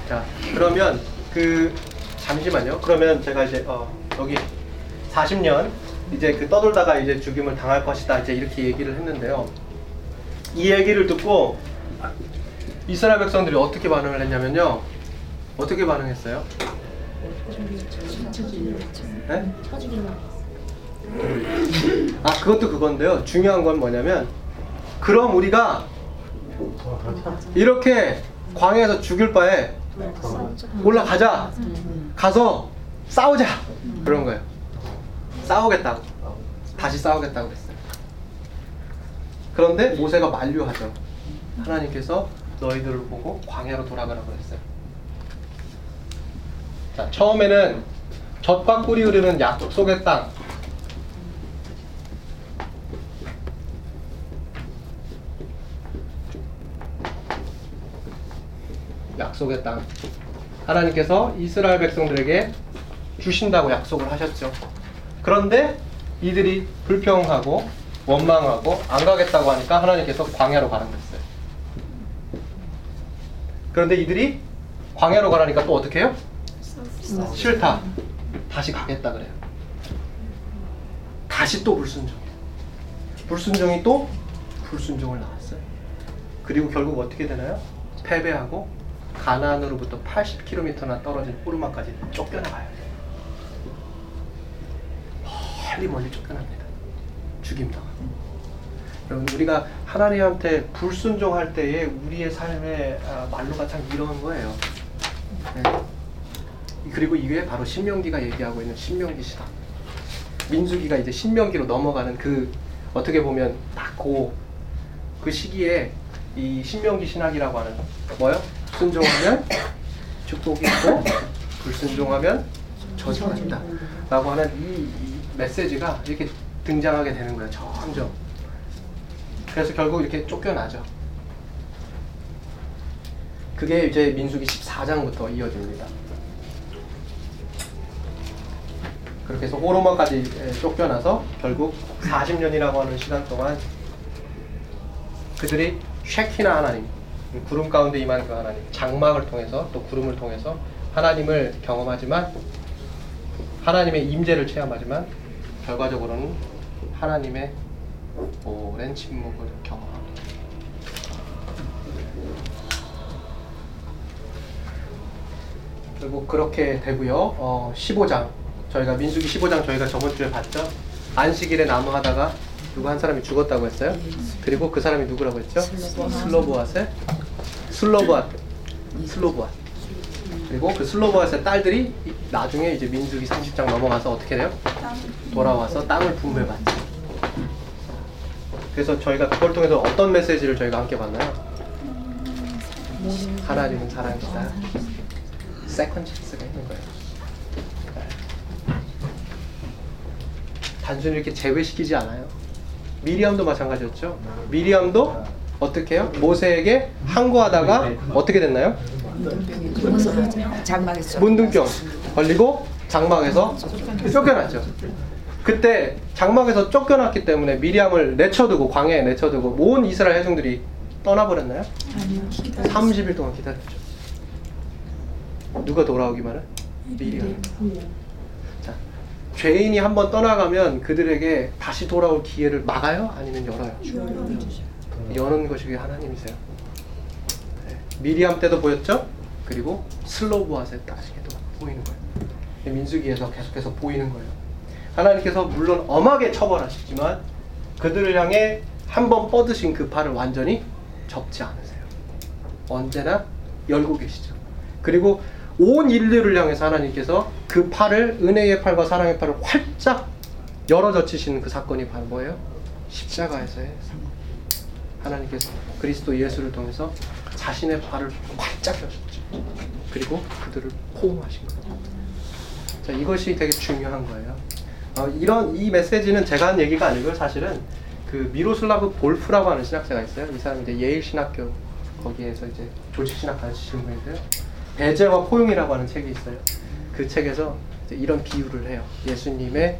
자, 그러면 그 잠시만요. 그러면 제가 이제 어, 여기 40년 이제 그 떠돌다가 이제 죽임을 당할 것이다. 이제 이렇게 얘기를 했는데요. 이 얘기를 듣고 이스라엘 백성들이 어떻게 반응을 했냐면요. 어떻게 반응했어요? 네? 아 그것도 그건데요. 중요한 건 뭐냐면 그럼 우리가 이렇게 광야에서 죽일 바에 올라가자. 가서 싸우자. 그런 거예요. 싸우겠다고. 다시 싸우겠다고 했어요. 그런데 모세가 만류하죠. 하나님께서 너희들을 보고 광야로 돌아가라고 했어요. 자, 처음에는 젖과 꿀이 흐르는 약속의 땅. 약속의 땅. 하나님께서 이스라엘 백성들에게 주신다고 약속을 하셨죠. 그런데 이들이 불평하고 원망하고 안 가겠다고 하니까 하나님께서 광야로 가라고 했어요. 그런데 이들이 광야로 가라니까 또 어떻게 해요? 싫다. 다시 가겠다 그래요. 다시 또 불순종. 불순종이 또 불순종을 낳았어요. 그리고 결국 어떻게 되나요? 패배하고 가나안으로부터 80km나 떨어진 호르마까지 쫓겨나가요. 멀리 멀리 쫓겨납니다. 죽임당하고. 여러분 우리가 하나님한테 불순종할 때에 우리의 삶의 아, 말로가 참 이런 거예요. 네. 그리고 이게 바로 신명기가 얘기하고 있는 신명기 시다. 민수기가 이제 신명기로 넘어가는 그 어떻게 보면 딱그 그 시기에 이 신명기 신학이라고 하는 뭐요? 순종하면 축복이 있고 불순종하면 저주가 있다. 라고 하는 이, 이 메시지가 이렇게 등장하게 되는 거예요. 점점. 그래서 결국 이렇게 쫓겨나죠. 그게 이제 민수기 14장부터 이어집니다. 그렇게 해서 호르마까지 쫓겨나서 결국 40년이라고 하는 시간 동안 그들이 쉐키나 하나님, 구름 가운데 임한 그 하나님, 장막을 통해서 또 구름을 통해서 하나님을 경험하지만 하나님의 임재를 체험하지만 결과적으로는 하나님의 오랜 침묵을 경험합니다. 결국 그렇게 되고요. 어, 15장 저희가 민수기 15장 저희가 저번 주에 봤죠. 안식일에 나무 하다가 누구 한 사람이 죽었다고 했어요. 그리고 그 사람이 누구라고 했죠? 슬로보아스의 슬로보아 슬로브핫 그리고 그 슬로브핫의 딸들이 나중에 이제 민수기 30장 넘어가서 어떻게 돼요? 돌아와서 땅을 분배받죠. 그래서 저희가 그걸 통해서 어떤 메시지를 저희가 함께 봤나요? 하나님은 사랑이시다. second chance가 있는 거예요. 단순히 이렇게 제외시키지 않아요. 미리암도 마찬가지였죠. 미리암도 어떻게 해요? 모세에게 항거하다가 어떻게 됐나요? 장막에서 문둥병 걸리고 장막에서 쫓겨났죠. 그때 장막에서 쫓겨났기 때문에 미리암을 내쳐두고 광야에 내쳐두고 온 이스라엘 회중들이 떠나버렸나요? 30일 동안 기다렸죠. 누가 돌아오기만은 미리암. 자, 죄인이 한번 떠나가면 그들에게 다시 돌아올 기회를 막아요? 아니면 열어요? 여는 것이 하나님이세요. 네. 미리암 때도 보였죠? 그리고 슬로브아스의 딸에게도 보이는 거예요. 민수기에서 계속해서 보이는 거예요. 하나님께서 물론 엄하게 처벌하시지만 그들을 향해 한 번 뻗으신 그 팔을 완전히 접지 않으세요. 언제나 열고 계시죠. 그리고 온 인류를 향해서 하나님께서 그 팔을 은혜의 팔과 사랑의 팔을 활짝 열어 젖히시는 그 사건이 바로 뭐예요? 십자가에서의 사건. 하나님께서 그리스도 예수를 통해서 자신의 발을 활짝 여셨죠. 그리고 그들을 포옹하신 거예요. 자, 이것이 되게 중요한 거예요. 어, 이런 이 메시지는 제가 한 얘기가 아니고요. 사실은 그 미로슬라브 볼프라고 하는 신학자가 있어요. 이 사람이 이제 예일 신학교 거기에서 이제 조직 신학 가르치시는 분인데요. 배제와 포용이라고 하는 책이 있어요. 그 책에서 이런 비유를 해요. 예수님의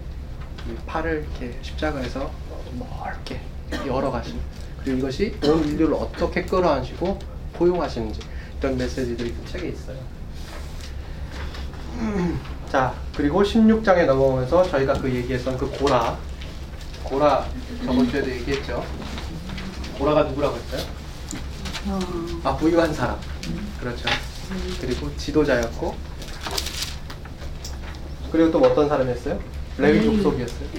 이 팔을 이렇게 십자가에서 멀게 열어가시는 그리고 이것이 온 인류를 어떻게 끌어안시고 포용하시는지 이런 메시지들이 그 책에 있어요. 자 그리고 16장에 넘어오면서 저희가 그 얘기했던 그 고라 고라 저번 주에도 얘기했죠. 고라가 누구라고 했어요? 아 부유한 사람 그렇죠. 그리고 지도자였고 그리고 또 어떤 사람이었어요? 레위 족속이었어요.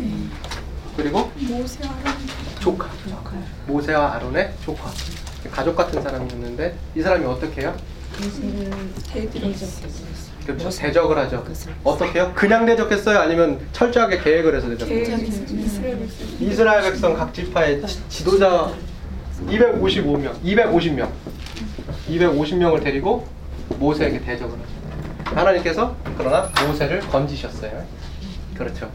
그리고 조카 모세와 아론의 조카 가족 같은 사람이었는데 이 사람이 어떻게 해요? 그렇죠 대적을 하죠. 어떻게 해요? 그냥 대적했어요? 아니면 철저하게 계획을 해서 대적했어요? 이스라엘 백성 각 지파의 지- 지도자 255명, 250명, 250명을 데리고 모세에게 대적을 하죠. 하나님께서 그러나 모세를 건지셨어요. 그렇죠.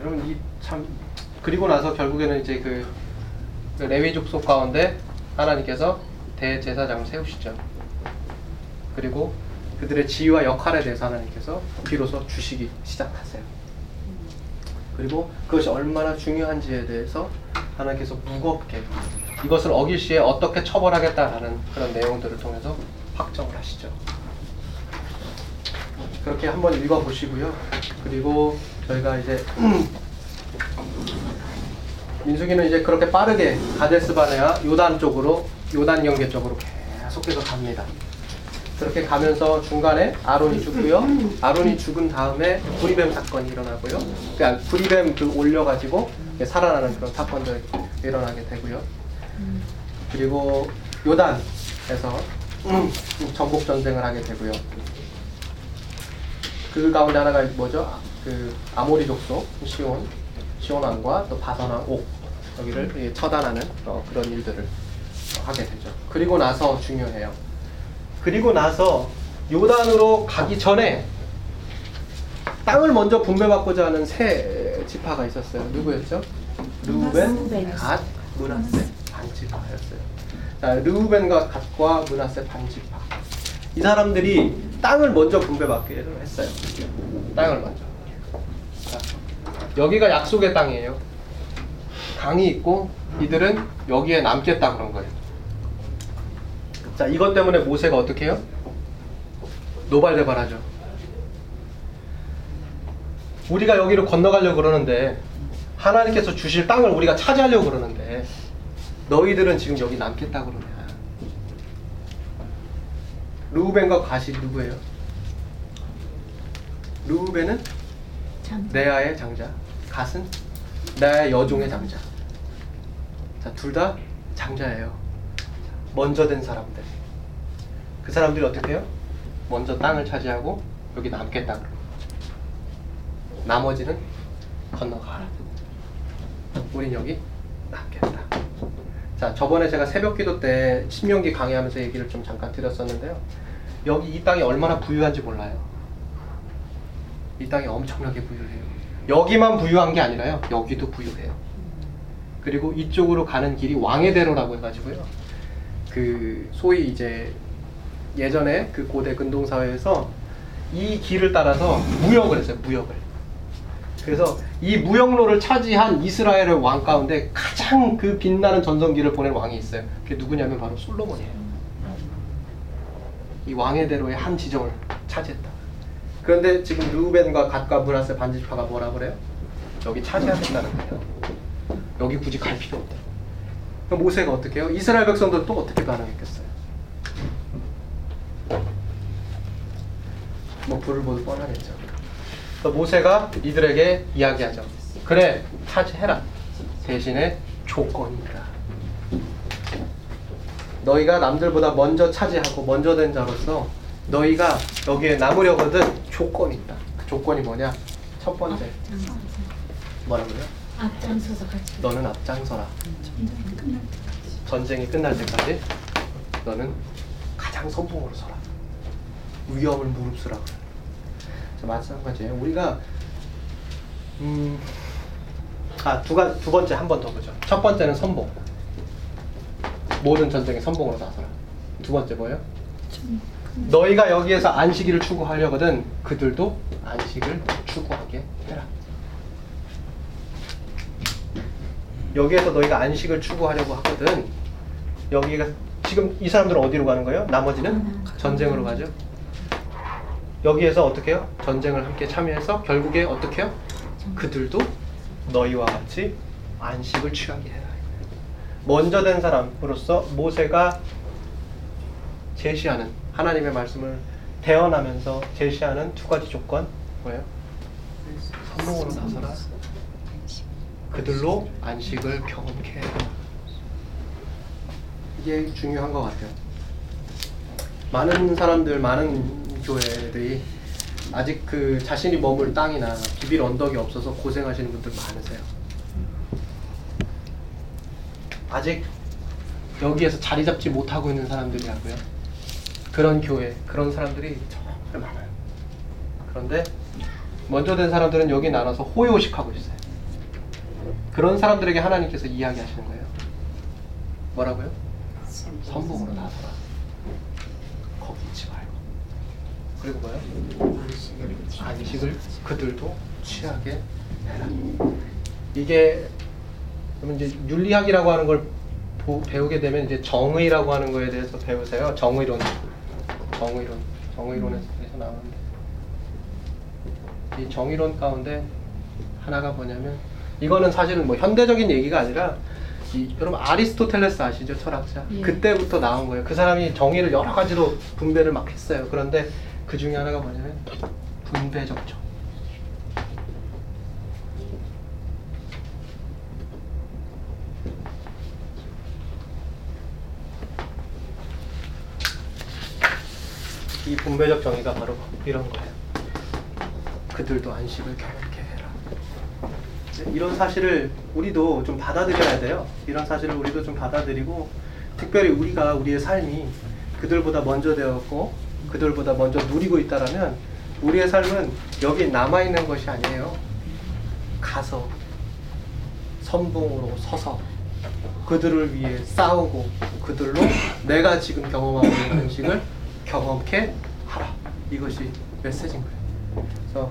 여러분 이 참 그리고 나서 결국에는 이제 그, 그 레위 족속 가운데 하나님께서 대제사장을 세우시죠. 그리고 그들의 지위와 역할에 대해서 하나님께서 비로소 주시기 시작하세요. 그리고 그것이 얼마나 중요한지에 대해서 하나님께서 무겁게 이것을 어길 시에 어떻게 처벌하겠다라는 그런 내용들을 통해서 확정을 하시죠. 그렇게 한번 읽어보시고요. 그리고 저희가 이제 민숙이는 이제 그렇게 빠르게 가데스 바네아 요단 쪽으로 요단 연계 쪽으로 계속해서 갑니다. 그렇게 가면서 중간에 아론이 죽고요. 아론이 죽은 다음에 구리뱀 사건이 일어나고요. 그러니까 구리뱀 그 올려가지고 살아나는 그런 사건들이 일어나게 되고요. 그리고 요단에서 전복 전쟁을 하게 되고요. 그 가운데 하나가 뭐죠? 그 아모리 족속 시온 시온 왕과 또 바선 왕옥 여기를 예, 처단하는 어, 그런 일들을 어, 하게 되죠. 그리고 나서 중요해요. 그리고 나서 요단으로 가기 전에 땅을 먼저 분배받고자 하는 세 지파가 있었어요. 누구였죠? 르우벤, 갓, 문하세 반지파였어요. 자, 르우벤과 갓과 문하세 반지파. 이 사람들이 땅을 먼저 분배받기로 했어요. 땅을 먼저. 자, 여기가 약속의 땅이에요. 강이 있고 이들은 여기에 남겠다 그런 거예요. 자, 이것 때문에 모세가 어떻게 해요? 노발대발하죠. 우리가 여기로 건너가려고 그러는데 하나님께서 주실 땅을 우리가 차지하려고 그러는데 너희들은 지금 여기 남겠다 그러냐. 루벤과 갓이 누구예요? 루벤은 레아의 장자, 갓은 레아의 여종의 장자. 자, 둘 다 장자예요. 먼저 된 사람들. 그 사람들이 어떻게 해요? 먼저 땅을 차지하고 여기 남겠다. 나머지는 건너가라. 우린 여기 남겠다. 자, 저번에 제가 새벽 기도 때 신명기 강의하면서 얘기를 좀 잠깐 드렸었는데요. 여기 이 땅이 얼마나 부유한지 몰라요. 이 땅이 엄청나게 부유해요. 여기만 부유한 게 아니라요. 여기도 부유해요. 그리고 이쪽으로 가는 길이 왕의 대로라고 해가지고요. 그 소위 이제 예전에 그 고대 근동 사회에서 이 길을 따라서 무역을 했어요. 무역을. 그래서 이 무역로를 차지한 이스라엘의 왕 가운데 가장 그 빛나는 전성기를 보낸 왕이 있어요. 그게 누구냐면 바로 솔로몬이에요. 이 왕의 대로의 한 지점을 차지했다. 그런데 지금 르우벤과 갓과 문하세 반지파가 뭐라 그래요? 여기 차지하겠다는 거예요. 여기 굳이 갈 필요 없다. 모세가 어떻게 해요? 이스라엘 백성들 또 어떻게 가능했겠어요? 뭐 불을 보듯 뻔하겠죠. 모세가 이들에게 이야기하죠. 그래, 차지해라. 대신에 조건이 있다. 너희가 남들보다 먼저 차지하고 먼저 된 자로서 너희가 여기에 남으려거든 조건이 있다. 그 조건이 뭐냐? 첫 번째. 뭐라고요? 앞장서서 같이. 너는 앞장서라. 전쟁이 끝날 때까지 너는 가장 선봉으로 서라. 위협을 무릅쓰라. 자, 마찬가지예요. 우리가 음, 아두 가두 번째 한 번 더 보죠. 첫 번째는 선봉. 모든 전쟁의 선봉으로 나서라. 두 번째 뭐예요? 너희가 여기에서 안식일을 추구하려거든 그들도 안식을 추구하게 해라. 여기에서 너희가 안식을 추구하려고 하거든 여기가 지금 이 사람들은 어디로 가는 거예요? 나머지는 전쟁으로 가죠. 여기에서 어떻게 해요? 전쟁을 함께 참여해서 결국에 어떻게 해요? 그들도 너희와 같이 안식을 취하게 해라. 먼저 된 사람으로서 모세가 제시하는 하나님의 말씀을 대언하면서 제시하는 두 가지 조건 뭐예요? 선봉으로 나서라. 그들로 안식을 경험케 해라. 이게 중요한 것 같아요. 많은 사람들, 많은 교회들이 아직 그 자신이 머물 땅이나 비빌 언덕이 없어서 고생하시는 분들 많으세요. 아직 여기에서 자리 잡지 못하고 있는 사람들이라고요. 그런 교회, 그런 사람들이 정말 많아요. 그런데 먼저 된 사람들은 여기 나눠서 호요식하고 있어요. 그런 사람들에게 하나님께서 이야기하시는 거예요. 뭐라고요? 선봉으로 나서라. 거기 있지 말고. 그리고 뭐요? 안식을 그들도 취하게 해라. 이게 그러면 이제 윤리학이라고 하는 걸 보- 배우게 되면 이제 정의라고 하는 거에 대해서 배우세요. 정의론, 정의론, 정의론에서 나오는데 이 정의론 가운데 하나가 뭐냐면 이거는 사실은 뭐 현대적인 얘기가 아니라 이, 여러분 아리스토텔레스 아시죠 철학자 예. 그때부터 나온 거예요 그 사람이 정의를 여러 가지로 분배를 막 했어요 그런데 그 중에 하나가 뭐냐면 분배적 정 이 분배적 정의가 바로 이런 거예요. 그들도 안식을 경험케 해라. 네, 이런 사실을 우리도 좀 받아들여야 돼요. 이런 사실을 우리도 좀 받아들이고 특별히 우리가 우리의 삶이 그들보다 먼저 되었고 그들보다 먼저 누리고 있다라면 우리의 삶은 여기 남아 있는 것이 아니에요. 가서 선봉으로 서서 그들을 위해 싸우고 그들로 내가 지금 경험하고 있는 안식을 경험케 하라. 이것이 메시지인 거예요. 그래서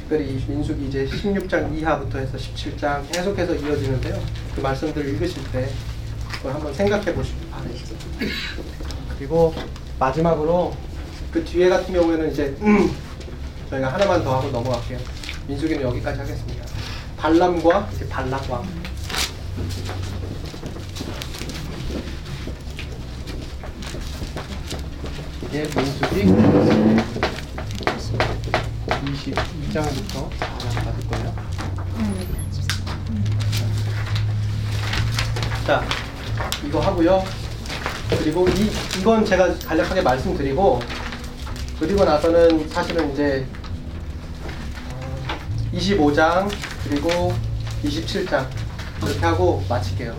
특별히 이 민수기 이제 16장 이하부터 해서 17장 계속해서 이어지는데요. 그 말씀들을 읽으실 때 그걸 한번 생각해 보시기 바랍니다. 그리고 마지막으로 그 뒤에 같은 경우에는 이제 음, 저희가 하나만 더 하고 넘어갈게요. 민수기는 여기까지 하겠습니다. 발람과 이제 발락왕. 이게 민수기 22장부터 4장 받을 거예요. 자, 이거 하고요. 그리고 이 이건 제가 간략하게 말씀드리고 그리고 나서는 사실은 이제 어, 25장 그리고 27장 이렇게 하고 마칠게요.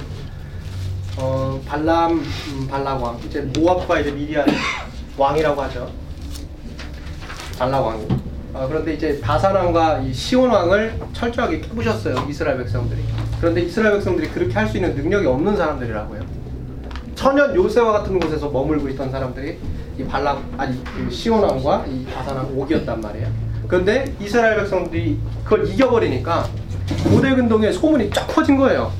어, 발람 음, 발락 왕 이제 모압과 이제 미디안 왕이라고 하죠. 발락 왕이. 어, 그런데 이제 다산 왕과 이 시온 왕을 철저하게 깨부셨어요 이스라엘 백성들이. 그런데 이스라엘 백성들이 그렇게 할 수 있는 능력이 없는 사람들이라고요. 천연 요새와 같은 곳에서 머물고 있던 사람들이 이 발락 아니 그 시온 왕과 이 다산 왕 옥이었단 말이에요. 그런데 이스라엘 백성들이 그걸 이겨버리니까 고대 근동에 소문이 쫙 퍼진 거예요.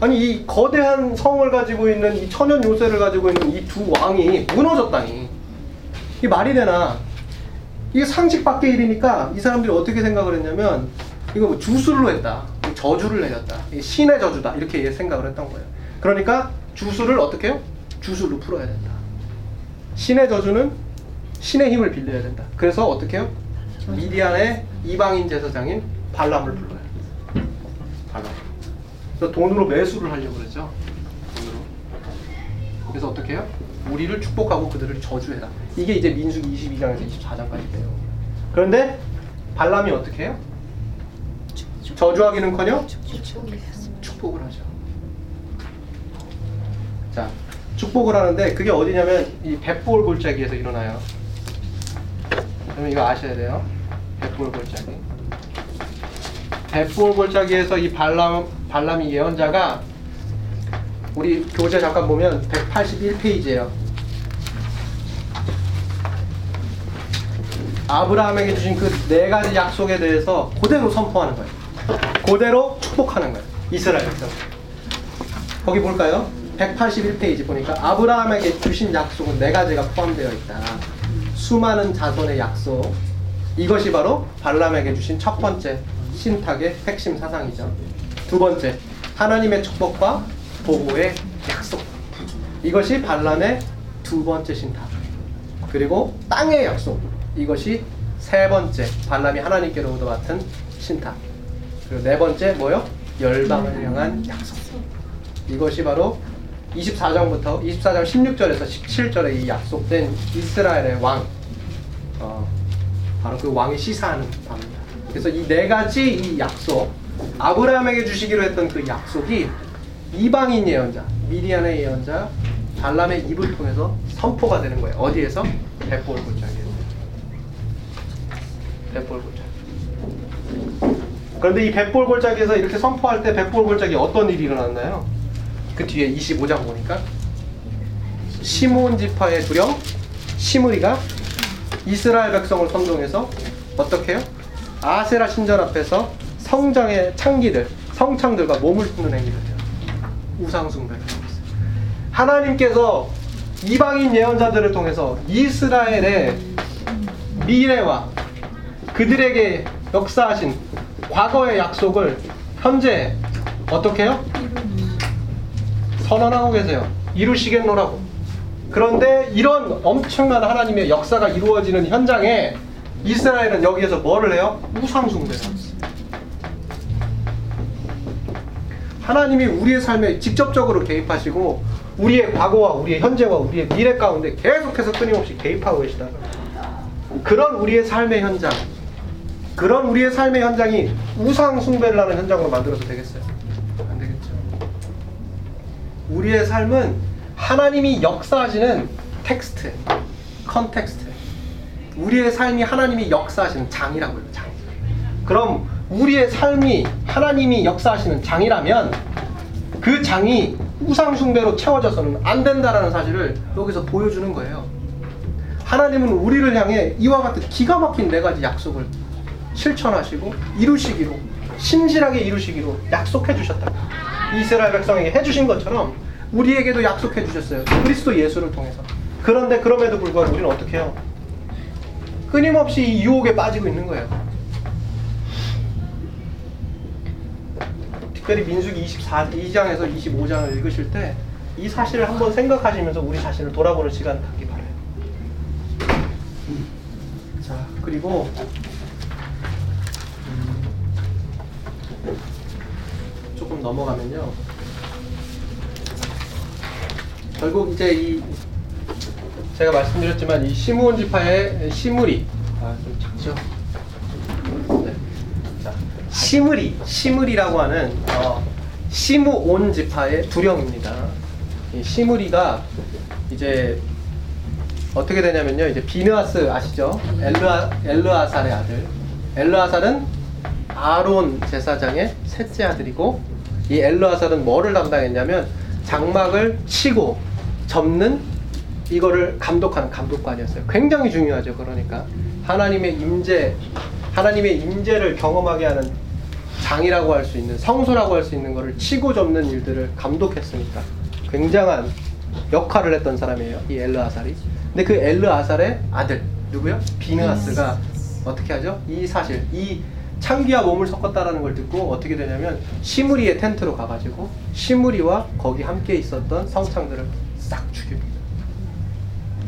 아니 이 거대한 성을 가지고 있는 이 천연 요새를 가지고 있는 이 두 왕이 무너졌다니 이게 말이 되나 이게 상식 밖의 일이니까 이 사람들이 어떻게 생각을 했냐면 이거 뭐 주술로 했다 저주를 내렸다 신의 저주다 이렇게 생각을 했던 거예요 그러니까 주술을 어떻게 해요? 주술로 풀어야 된다 신의 저주는 신의 힘을 빌려야 된다 그래서 어떻게 해요? 미디안의 이방인 제사장인 발람을 불러요 발람 그래서 돈으로 매수를 하려고 그러죠. 돈으로. 그래서 어떻게 해요? 우리를 축복하고 그들을 저주해라. 이게 이제 민수기 22장에서 24장까지 돼요. 그런데 발람이 어떻게 해요? 저주하기는커녕 축복을 하죠. 자, 축복을 하는데 그게 어디냐면 이 벳볼 골짜기에서 일어나요. 그러면 이거 아셔야 돼요. 벳볼 골짜기. 벳볼 골짜기에서 이 발람 발람이 예언자가 우리 교재 잠깐 보면 181페이지예요. 아브라함에게 주신 그 네 가지 약속에 대해서 그대로 선포하는 거예요. 그대로 축복하는 거예요. 이스라엘 백성. 거기 볼까요? 181페이지 보니까 아브라함에게 주신 약속은 네 가지가 포함되어 있다. 수많은 자손의 약속. 이것이 바로 발람에게 주신 첫 번째 신탁의 핵심 사상이죠. 두 번째, 하나님의 축복과 보호의 약속. 이것이 발람의 두 번째 신탁. 그리고 땅의 약속. 이것이 세 번째, 발람이 하나님께로부터 맡은 신탁. 그리고 네 번째 뭐요? 열방을 향한 약속. 이것이 바로 24장부터 24장 16절에서 17절에 이 약속된 이스라엘의 왕, 어, 바로 그 왕이 시사하는 바입니다. 그래서 이 네 가지 이 약속, 아브라함에게 주시기로 했던 그 약속이 이방인 예언자, 미디안의 예언자, 발람의 입을 통해서 선포가 되는 거예요. 어디에서? 벳볼 골짜기에서. 벳볼 골짜기. 그런데 이 벳볼 골짜기에서 이렇게 선포할 때 벳볼 골짜기 어떤 일이 일어났나요? 그 뒤에 25장 보니까 시몬 지파의 두령 시므리가 이스라엘 백성을 선동해서 어떻게 해요? 아세라 신전 앞에서 성장의 창기들, 성창들과 몸을 푸는 행위를 해요. 우상숭배를 하고 있어요. 하나님께서 이방인 예언자들을 통해서 이스라엘의 미래와 그들에게 역사하신 과거의 약속을 현재 어떻게 해요? 선언하고 계세요. 이루시겠노라고. 그런데 이런 엄청난 하나님의 역사가 이루어지는 현장에 이스라엘은 여기에서 뭐를 해요? 우상숭배를 하고 있어요. 하나님이 우리의 삶에 직접적으로 개입하시고 우리의 과거와 우리의 현재와 우리의 미래 가운데 계속해서 끊임없이 개입하고 계시다. 그런 우리의 삶의 현장, 그런 우리의 삶의 현장이 우상 숭배를 하는 현장으로 만들어도 되겠어요? 우리의 삶은 하나님이 역사하시는 텍스트, context. 우리의 삶이 하나님이 역사하시는 장이라고 해요. 장. 그럼 우리의 삶이 하나님이 역사하시는 장이라면 그 장이 우상 숭배로 채워져서는 안 된다라는 사실을 여기서 보여주는 거예요. 하나님은 우리를 향해 이와 같은 기가 막힌 네 가지 약속을 실천하시고 이루시기로 신실하게 이루시기로 약속해 주셨다. 이스라엘 백성에게 해주신 것처럼 우리에게도 약속해 주셨어요. 그리스도 예수를 통해서. 그런데 그럼에도 불구하고 우리는 어떻게 해요? 끊임없이 이 유혹에 빠지고 있는 거예요. 특별히 민수기 24장에서 25장을 읽으실 때 이 사실을 한번 생각하시면서 우리 자신을 돌아보는 시간 갖기 바라요. 자, 그리고 음, 넘어가면요. 결국 이제 이 제가 말씀드렸지만 이 시므온 지파의 시므리 아좀 작죠. 네. 자, 시므리 시므리라고 하는 어, 시므온 지파의 두령입니다. 이 시므리가 이제 어떻게 되냐면요. 이제 비느아스 아시죠? 엘르아, 엘르아살의 아들. 엘르아살은 아론 제사장의 셋째 아들이고 이 엘르아살은 뭐를 담당했냐면 장막을 치고 접는 이거를 감독하는 감독관이었어요. 굉장히 중요하죠. 그러니까 하나님의 임재, 하나님의 임재를 경험하게 하는 장이라고 할 수 있는 성소라고 할 수 있는 것을 치고 접는 일들을 감독했으니까 굉장한 역할을 했던 사람이에요. 이 엘르아살이. 근데 그 엘르아살의 아들 누구요? 비느하스가 어떻게 하죠? 이 사실 이 창기와 몸을 섞었다라는 걸 듣고 어떻게 되냐면 시무리의 텐트로 가가지고 시무리와 거기 함께 있었던 성창들을 싹 죽입니다.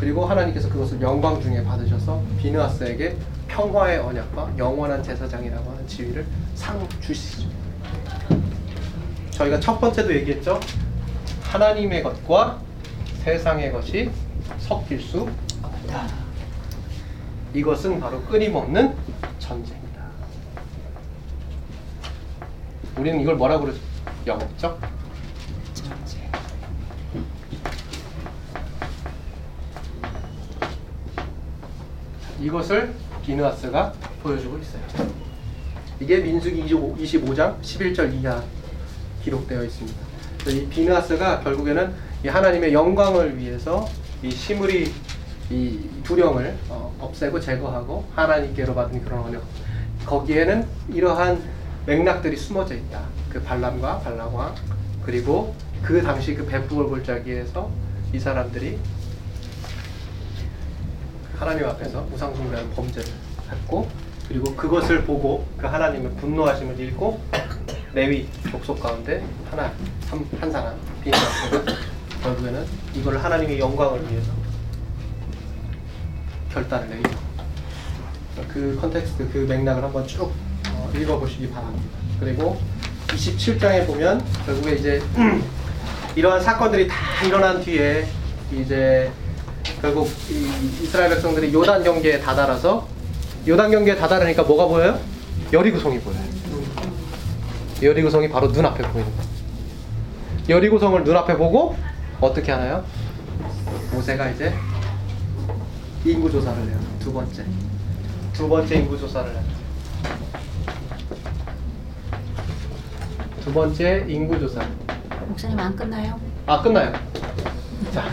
그리고 하나님께서 그것을 영광 중에 받으셔서 비느하스에게 평화의 언약과 영원한 제사장이라고 하는 지위를 상 주시죠. 저희가 첫 번째도 얘기했죠. 하나님의 것과 세상의 것이 섞일 수 없다. 이것은 바로 끊임없는 전쟁이다. 우리는 이걸 뭐라고 그러죠? 영적 전쟁. 이것을 비누아스가 보여주고 있어요. 이게 민수기 25장 11절 이하 기록되어 있습니다. 이 비나스가 결국에는 이 하나님의 영광을 위해서 이 시므리 이 두령을 어, 없애고 제거하고 하나님께로 받은 그런 언약 거기에는 이러한 맥락들이 숨어져 있다. 그 발람과 발라왕 그리고 그 당시 그 배부를 골짜기에서 이 사람들이 하나님 앞에서 우상숭배한 범죄를 했고 그리고 그것을 보고 그 하나님의 분노하심을 읽고 레위 족속 가운데 하나 한, 한 사람 비나스가 결국에는 이걸 하나님의 영광을 위해서 결단을 내리죠. 그 context 그 맥락을 한번 쭉 어, 읽어보시기 바랍니다. 그리고 27장에 보면 결국에 이제 이러한 사건들이 다 일어난 뒤에 이제 결국 이 이스라엘 백성들이 요단 경계에 다다라서 요단 경계에 다다르니까 뭐가 보여요? 여리고성이 보여요. 여리고성이 바로 눈앞에 보이는 거예요. 여리고성을 눈앞에 보고 어떻게 하나요? 모세가 이제 인구 조사를 해요. 두 번째. 두 번째 인구 조사를 해요. 두 번째 인구 조사. 목사님 안 끝나요? 아 끝나요. 자,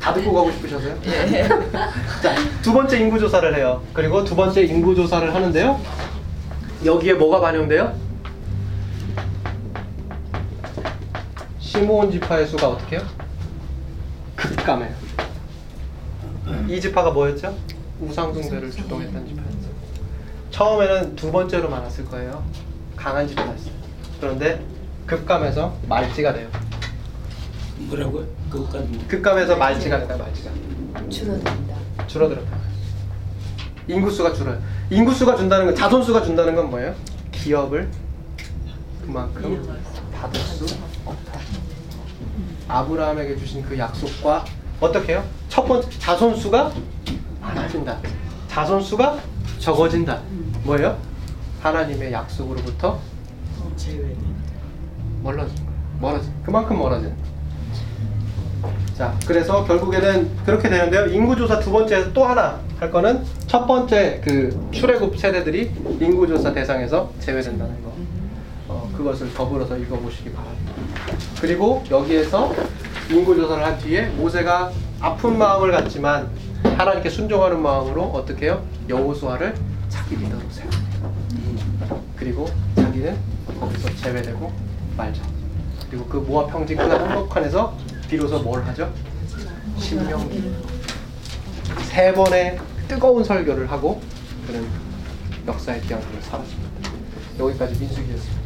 다 듣고 가고 싶으셔서요? 자, 두 번째 인구 조사를 해요. 그리고 두 번째 인구 조사를 하는데요. 여기에 뭐가 반영돼요? 시므온 지파의 수가 어떻게 해요? 급감해요. 이 지파가 뭐였죠? 우상숭배를 주동했던 지파였어요. 처음에는 두 번째로 많았을 거예요. 강한 지파였어요. 그런데 급감해서 말지가 돼요. 뭐라고요? 뭐. 급감해서 말지가 된다. 말지가 줄어든다. 줄어들었다. 인구수가 줄어요. 인구수가 준다는 건 자손수가 준다는 건 뭐예요? 기업을 그만큼 받을 수 없다. 아브라함에게 주신 그 약속과 어떻게 해요? 첫 번째 자손수가 많아진다. 자손수가 적어진다. 뭐예요? 하나님의 약속으로부터 멀어진. 멀어진. 그만큼 멀어진. 자, 그래서 결국에는 그렇게 되는데요. 인구조사 두 번째에서 또 하나 할 거는 첫 번째 그 출애굽 세대들이 인구조사 대상에서 제외된다는 거. 어, 그것을 더불어서 읽어보시기 바랍니다. 그리고 여기에서 인구조사를 한 뒤에 모세가 아픈 마음을 갖지만 하나님께 순종하는 마음으로 어떻게 해요? 여호수아를 자기 리더로 세웁니다. 그리고 자기는 거기서 제외되고 말죠. 그리고 그 모아 평지 그 한복판에서 비로소 뭘 하죠? 신명기. 세 번의 뜨거운 설교를 하고 그는 역사의 기한으로 살았습니다. 여기까지 민수기였습니다.